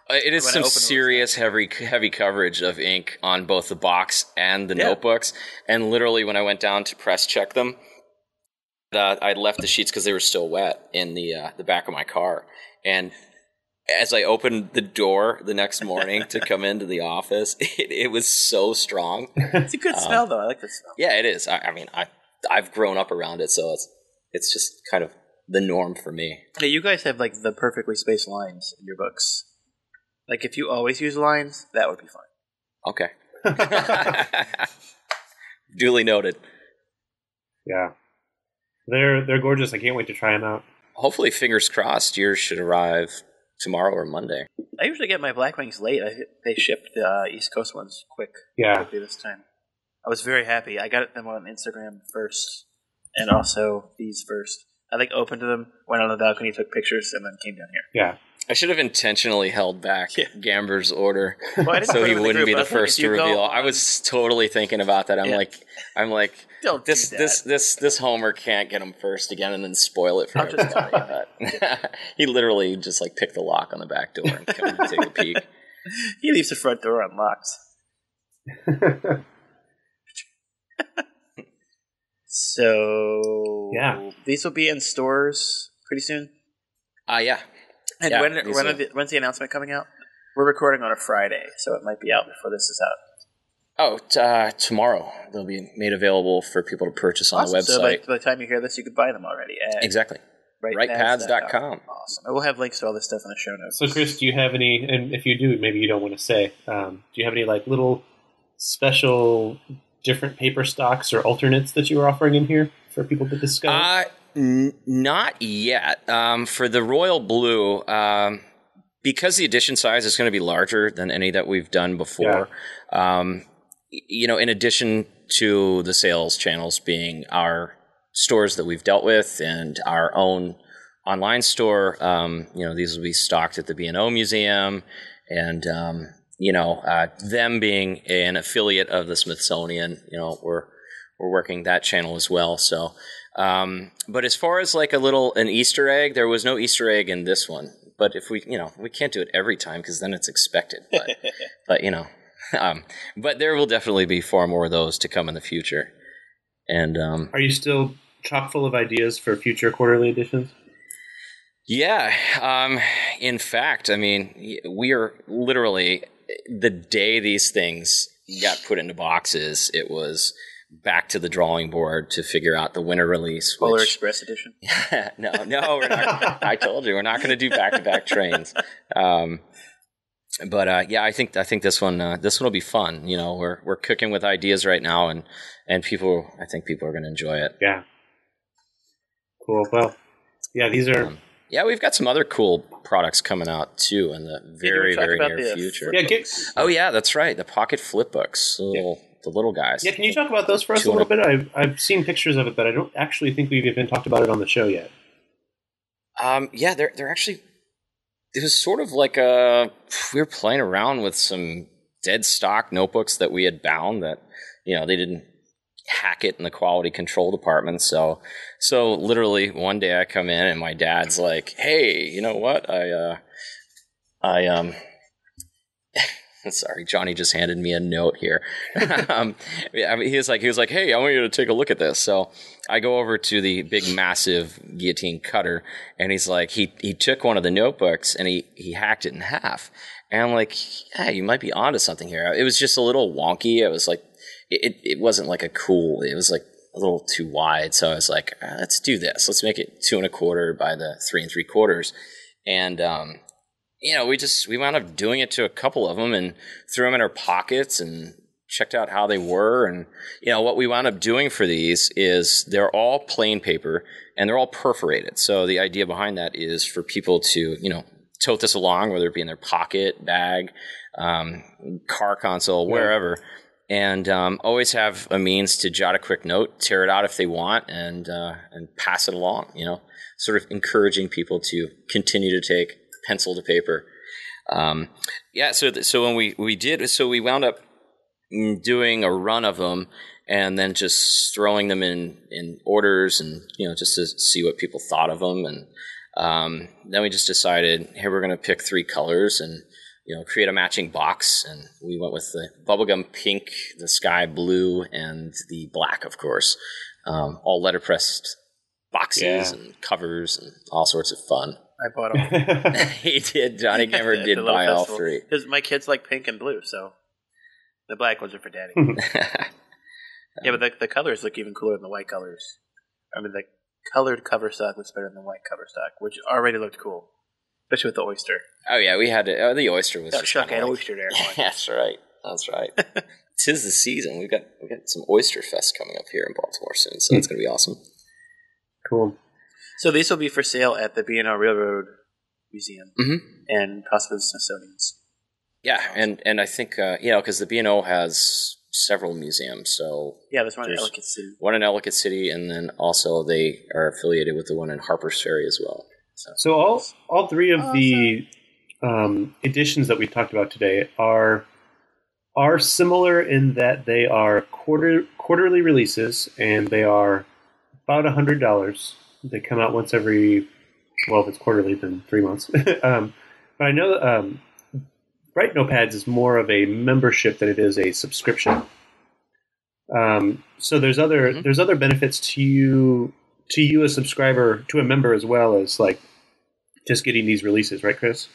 Uh, It is When some open it, it's serious heavy heavy coverage of ink on both the box and the Yeah. notebooks. And literally, when I went down to press check them, uh, I left the sheets because they were still wet in the uh, the back of my car. And as I opened the door the next morning to come into the office, it, it was so strong. It's a good Um, smell, though. I like the smell. Yeah, it is. I, I mean, I I've grown up around it, so it's it's just kind of the norm for me. Hey, you guys have like the perfectly spaced lines in your books. Like, if you always use lines, that would be fine. Okay. Duly noted. yeah, they're they're gorgeous. I can't wait to try them out. Hopefully, fingers crossed, yours should arrive tomorrow or Monday. I usually get my Blackwings late. I, they shipped the uh, East Coast ones quick, Yeah, quickly this time. I was very happy. I got them on Instagram first, and also these first. I like opened them, went on the balcony, took pictures, and then came down here. yeah. I should have intentionally held back Yeah. Gamber's order Well, so he them in the wouldn't group, be but I the first to you go reveal. I was totally thinking about that. I'm Yeah. like, I'm like, Don't this this this this Homer can't get him first again and then spoil it for I'll everybody. But he literally just like picked the lock on the back door and come in and take a peek. He leaves the front door unlocked. So Yeah. these will be in stores pretty soon. Ah, yeah. And Yeah, when, when are- are the, when's the announcement coming out? We're recording on a Friday, so it might be out before this is out. Oh, t- uh, tomorrow they'll be made available for people to purchase on Awesome. the website. So by, by the time you hear this, you could buy them already. At exactly. writepads.com. Writepads.com. Awesome. And we'll have links to all this stuff in the show notes. So, Chris, do you have any? And if you do, maybe you don't want to say. Um, do you have any like little special, different paper stocks or alternates that you are offering in here for people to discover? Uh, n- not yet. Um, for the royal blue, um, because the edition size is going to be larger than any that we've done before. Um, you know, in addition to the sales channels being our stores that we've dealt with and our own online store, um, you know, these will be stocked at the B&O Museum and, um, you know, uh, them being an affiliate of the Smithsonian, you know, we're, we're working that channel as well. So, um, but as far as like a little, an Easter egg, there was no Easter egg in this one. But if we, you know, we can't do it every time because then it's expected. But, but you know, um, but there will definitely be far more of those to come in the future. And, um, Are you still chock full of ideas for future quarterly editions? Yeah. Um, in fact, I mean, we are literally the day these things got put into boxes, it was back to the drawing board to figure out the winter release. Polar which- Express edition. no, no, we're not. I told you we're not going to do back to back trains. Um, but uh, yeah, I think I think this one uh, this one will be fun. You know, we're we're cooking with ideas right now, and and people, I think people are going to enjoy it. Yeah. Cool. Well, yeah, these are. Um, yeah, we've got some other cool products coming out too in the very very near the, uh, future. Yeah, get, Oh yeah, that's right. The pocket flip books, the little, the little guys. yeah. Can you talk about those for us a little bit? I've I've seen pictures of it, but I don't actually think we've even talked about it on the show yet. Um, yeah, they're they're actually. It was sort of like a we were playing around with some dead stock notebooks that we had bound that you know they didn't hack it in the quality control department. So so literally one day I come in and my dad's like, "Hey, you know what? I uh, I um." Sorry, Johnny just handed me a note here. um, I mean, he was like, he was like, "Hey, I want you to take a look at this." So I go over to the big, massive guillotine cutter, and he's like, he he took one of the notebooks and he he hacked it in half, and I'm like, "Yeah, you might be onto something here." It was just a little wonky. It was like, it it wasn't like a cool. It was like a little too wide. So I was like, "Ah, let's do this. Let's make it two and a quarter by the three and three quarters, and um, you know, we just we wound up doing it to a couple of them and threw them in our pockets and checked out how they were. And you know, what we wound up doing for these is they're all plain paper and they're all perforated. So the idea behind that is for people to you know tote this along, whether it be in their pocket, bag, um, car console, wherever. And um, always have a means to jot a quick note, tear it out if they want, and uh, and pass it along. You know, sort of encouraging people to continue to take pencil to paper. Um, yeah, so th- so when we we did, so we wound up mm, doing a run of them, and then just throwing them in in orders, and you know, just to see what people thought of them, and um, then we just decided, hey, we're going to pick three colors and you know create a matching box, and we went with the bubblegum pink, the sky blue, and the black, of course, um, all letterpressed boxes Yeah. and covers and all sorts of fun. I bought them. he did. Johnny Gamber did buy all three. Because my kids like pink and blue, so the black ones are for daddy. Yeah, but the, the colors look even cooler than the white colors. I mean, the colored cover stock looks better than the white cover stock, which already looked cool, especially with the oyster. oh yeah, we had it. oh, the oyster was Oh, just shuck, an like- oyster there. That's right. That's right. Tis the season. We've got we got some oyster fest coming up here in Baltimore soon, so that's gonna be awesome. cool. So these will be for sale at the B&O Railroad Museum Mhm. and possibly the Smithsonian's. Yeah, and and I think uh, you know because the B and O has several museums, so Yeah, there's one in Ellicott City. one in Ellicott City, and then also they are affiliated with the one in Harper's Ferry as well. So So all all three of the um, editions that we talked about today are are similar in that they are quarter quarterly releases and they are about a hundred dollars. They come out once every well, if it's quarterly, then three months. um, but I know um, Write Notepads is more of a membership than it is a subscription. Um, so there's other Mhm. there's other benefits to you to you a subscriber to a member as well as like just getting these releases, right, Chris?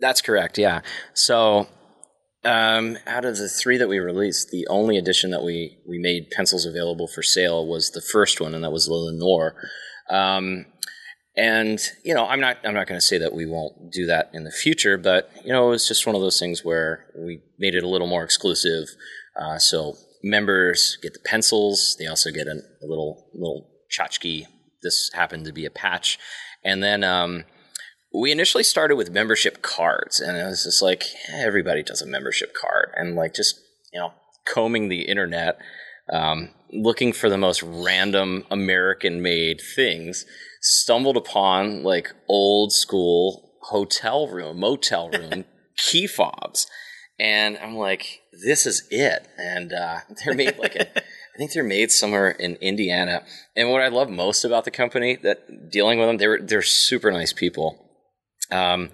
That's correct. Yeah. So, um, out of the three that we released, the only edition that we we made pencils available for sale was the first one, and that was Lenore. Um, and you know, I'm not I'm not going to say that we won't do that in the future, but you know, it was just one of those things where we made it a little more exclusive. Uh, so members get the pencils. They also get a, a little little tchotchke. This happened to be a patch, and then. Um, we initially started with membership cards and it was just like everybody does a membership card and like just you know combing the internet um, looking for the most random american made things stumbled upon like old school hotel room motel room key fobs and i'm like this is it and uh, they're made like a I think they're made somewhere in Indiana. And what I love most about the company that dealing with them, they were they're super nice people um,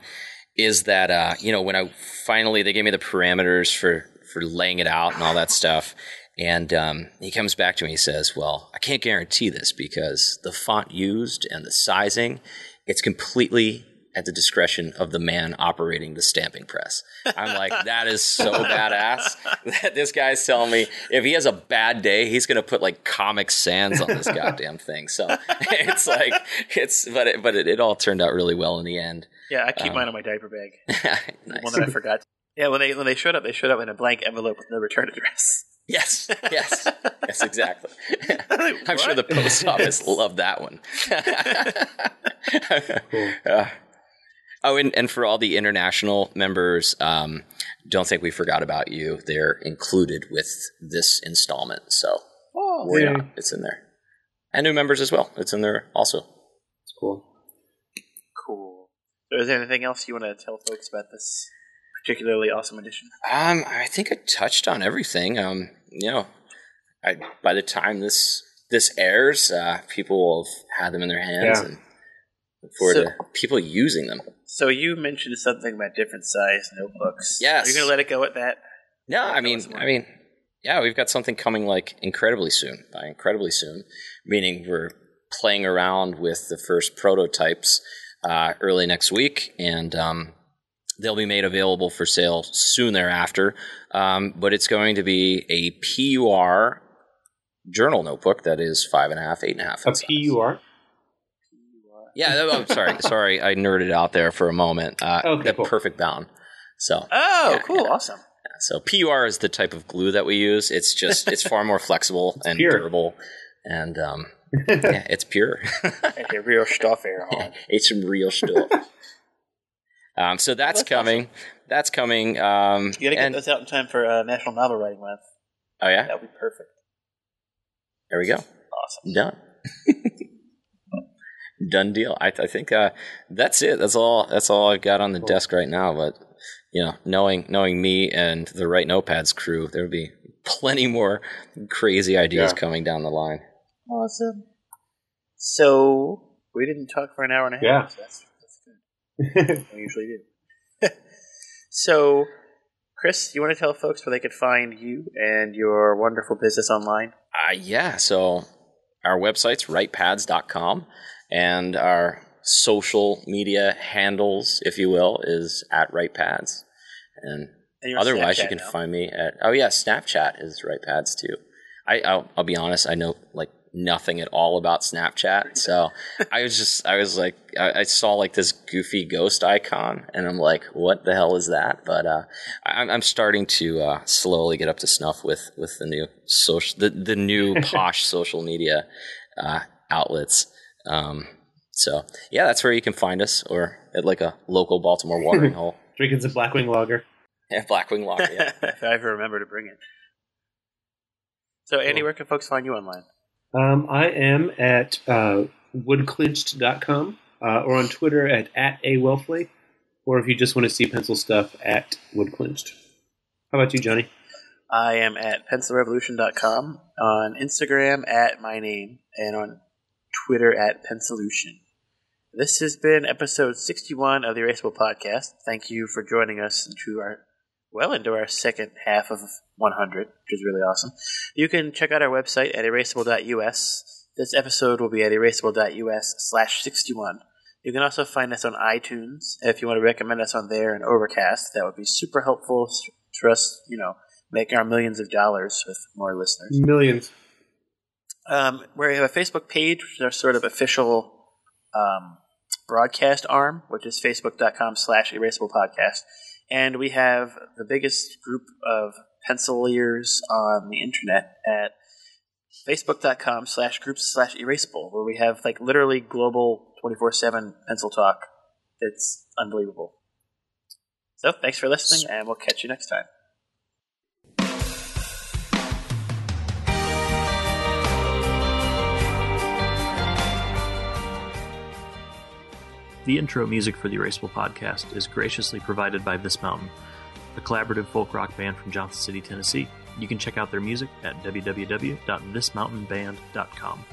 is that uh, you know when I finally they gave me the parameters for for laying it out and all that stuff, And um, he comes back to me. He says, "Well, I can't guarantee this because the font used and the sizing, it's completely at the discretion of the man operating the stamping press." I'm like, "That is so badass that this guy's telling me if he has a bad day, he's going to put like Comic Sans on this goddamn thing." So it's like it's, but it, but it, it all turned out really well in the end. Yeah, I keep Um, mine in my diaper bag. The nice. one that I forgot. Yeah, when they when they showed up, they showed up in a blank envelope with no return address. Yes, yes, yes, exactly. Like, I'm sure the post office loved that one. Cool. Uh, oh, and, and for all the international members, um, don't think we forgot about you. They're included with this installment, so Oh, worry Yay. not. It's in there. And new members as well. It's in there also. It's cool. Cool. So is there anything else you want to tell folks about this particularly awesome edition? Um, I think I touched on everything. Um, you know, I, by the time this this airs, uh, people will have had them in their hands Yeah. and look forward So- to people using them. So you mentioned something about different size notebooks. Yes. Are you going to let it go at that? No, I mean. I mean, yeah, we've got something coming like incredibly soon. By incredibly soon, meaning we're playing around with the first prototypes uh, early next week, and um, they'll be made available for sale soon thereafter. Um, but it's going to be a PUR journal notebook that is five and a half, eight and a half. A size. PUR. Yeah, I'm sorry, sorry, I nerded out there for a moment. Uh, Okay, the cool. perfect bound. So Oh, Yeah, cool. yeah. Awesome. So PUR is the type of glue that we use. It's just it's far more flexible and pure. durable, and um, yeah, it's pure. Okay, real stuff here. Hon. it's some real stuff. um, so that's That's coming. That's coming. Um, You got to get and- those out in time for uh, National Novel Writing Month. oh yeah, That would be perfect. there we go. Awesome. Done. Done deal. I, I think uh, that's it. That's all. That's all I've got on the Cool. desk right now. But you know, knowing knowing me and the Write Notepads crew, there would be plenty more crazy ideas Yeah. coming down the line. Awesome. So we didn't talk for an hour and a half. Yeah. So that's, that's good. We usually do. so, Chris, you want to tell folks where they could find you and your wonderful business online? Uh, yeah, so our website's writepads.com and our social media handles, if you will, is at writepads. And And you're on otherwise, you can now. find me at, oh yeah, Snapchat is writepads too. I, I'll, I'll be honest, I know like nothing at all about Snapchat. So I was just, I was like, I, I saw like this goofy ghost icon and I'm like, what the hell is that? But, uh, I, I'm starting to, uh, slowly get up to snuff with, with the new social, the, the new posh social media, uh, outlets. Um, so yeah, that's where you can find us or at like a local Baltimore watering hole. Drinking some Blackwing Lager. Yeah, Blackwing Lager, yeah. if I ever remember to bring it. So, Andy, Cool. where can folks find you online? Um, I am at uh, woodclinched.com uh, or on Twitter at, at awelfle, or if you just want to see pencil stuff, at woodclinched. How about you, Johnny? I am at pencilrevolution.com, on Instagram at my name, and on Twitter at pencilution. This has been episode 61 of the Erasable Podcast. Thank you for joining us into our, well, into our second half of 100, which is really awesome. You can check out our website at erasable.us. This episode will be at erasable.us slash 61. You can also find us on iTunes. If you want to recommend us on there and Overcast, that would be super helpful to us, you know, making our millions of dollars with more listeners. Millions. Um, we have a Facebook page, which is our sort of official um, broadcast arm, which is facebook.com slash erasable podcast. And we have the biggest group of penciliers on the internet at facebook.com slash groups slash erasable, where we have like literally global 24 7 pencil talk. It's unbelievable. So thanks for listening, and we'll catch you next time. The intro music for the Erasable podcast is graciously provided by This Mountain, a collaborative folk rock band from Johnson City, Tennessee. You can check out their music at www.thismountainband.com.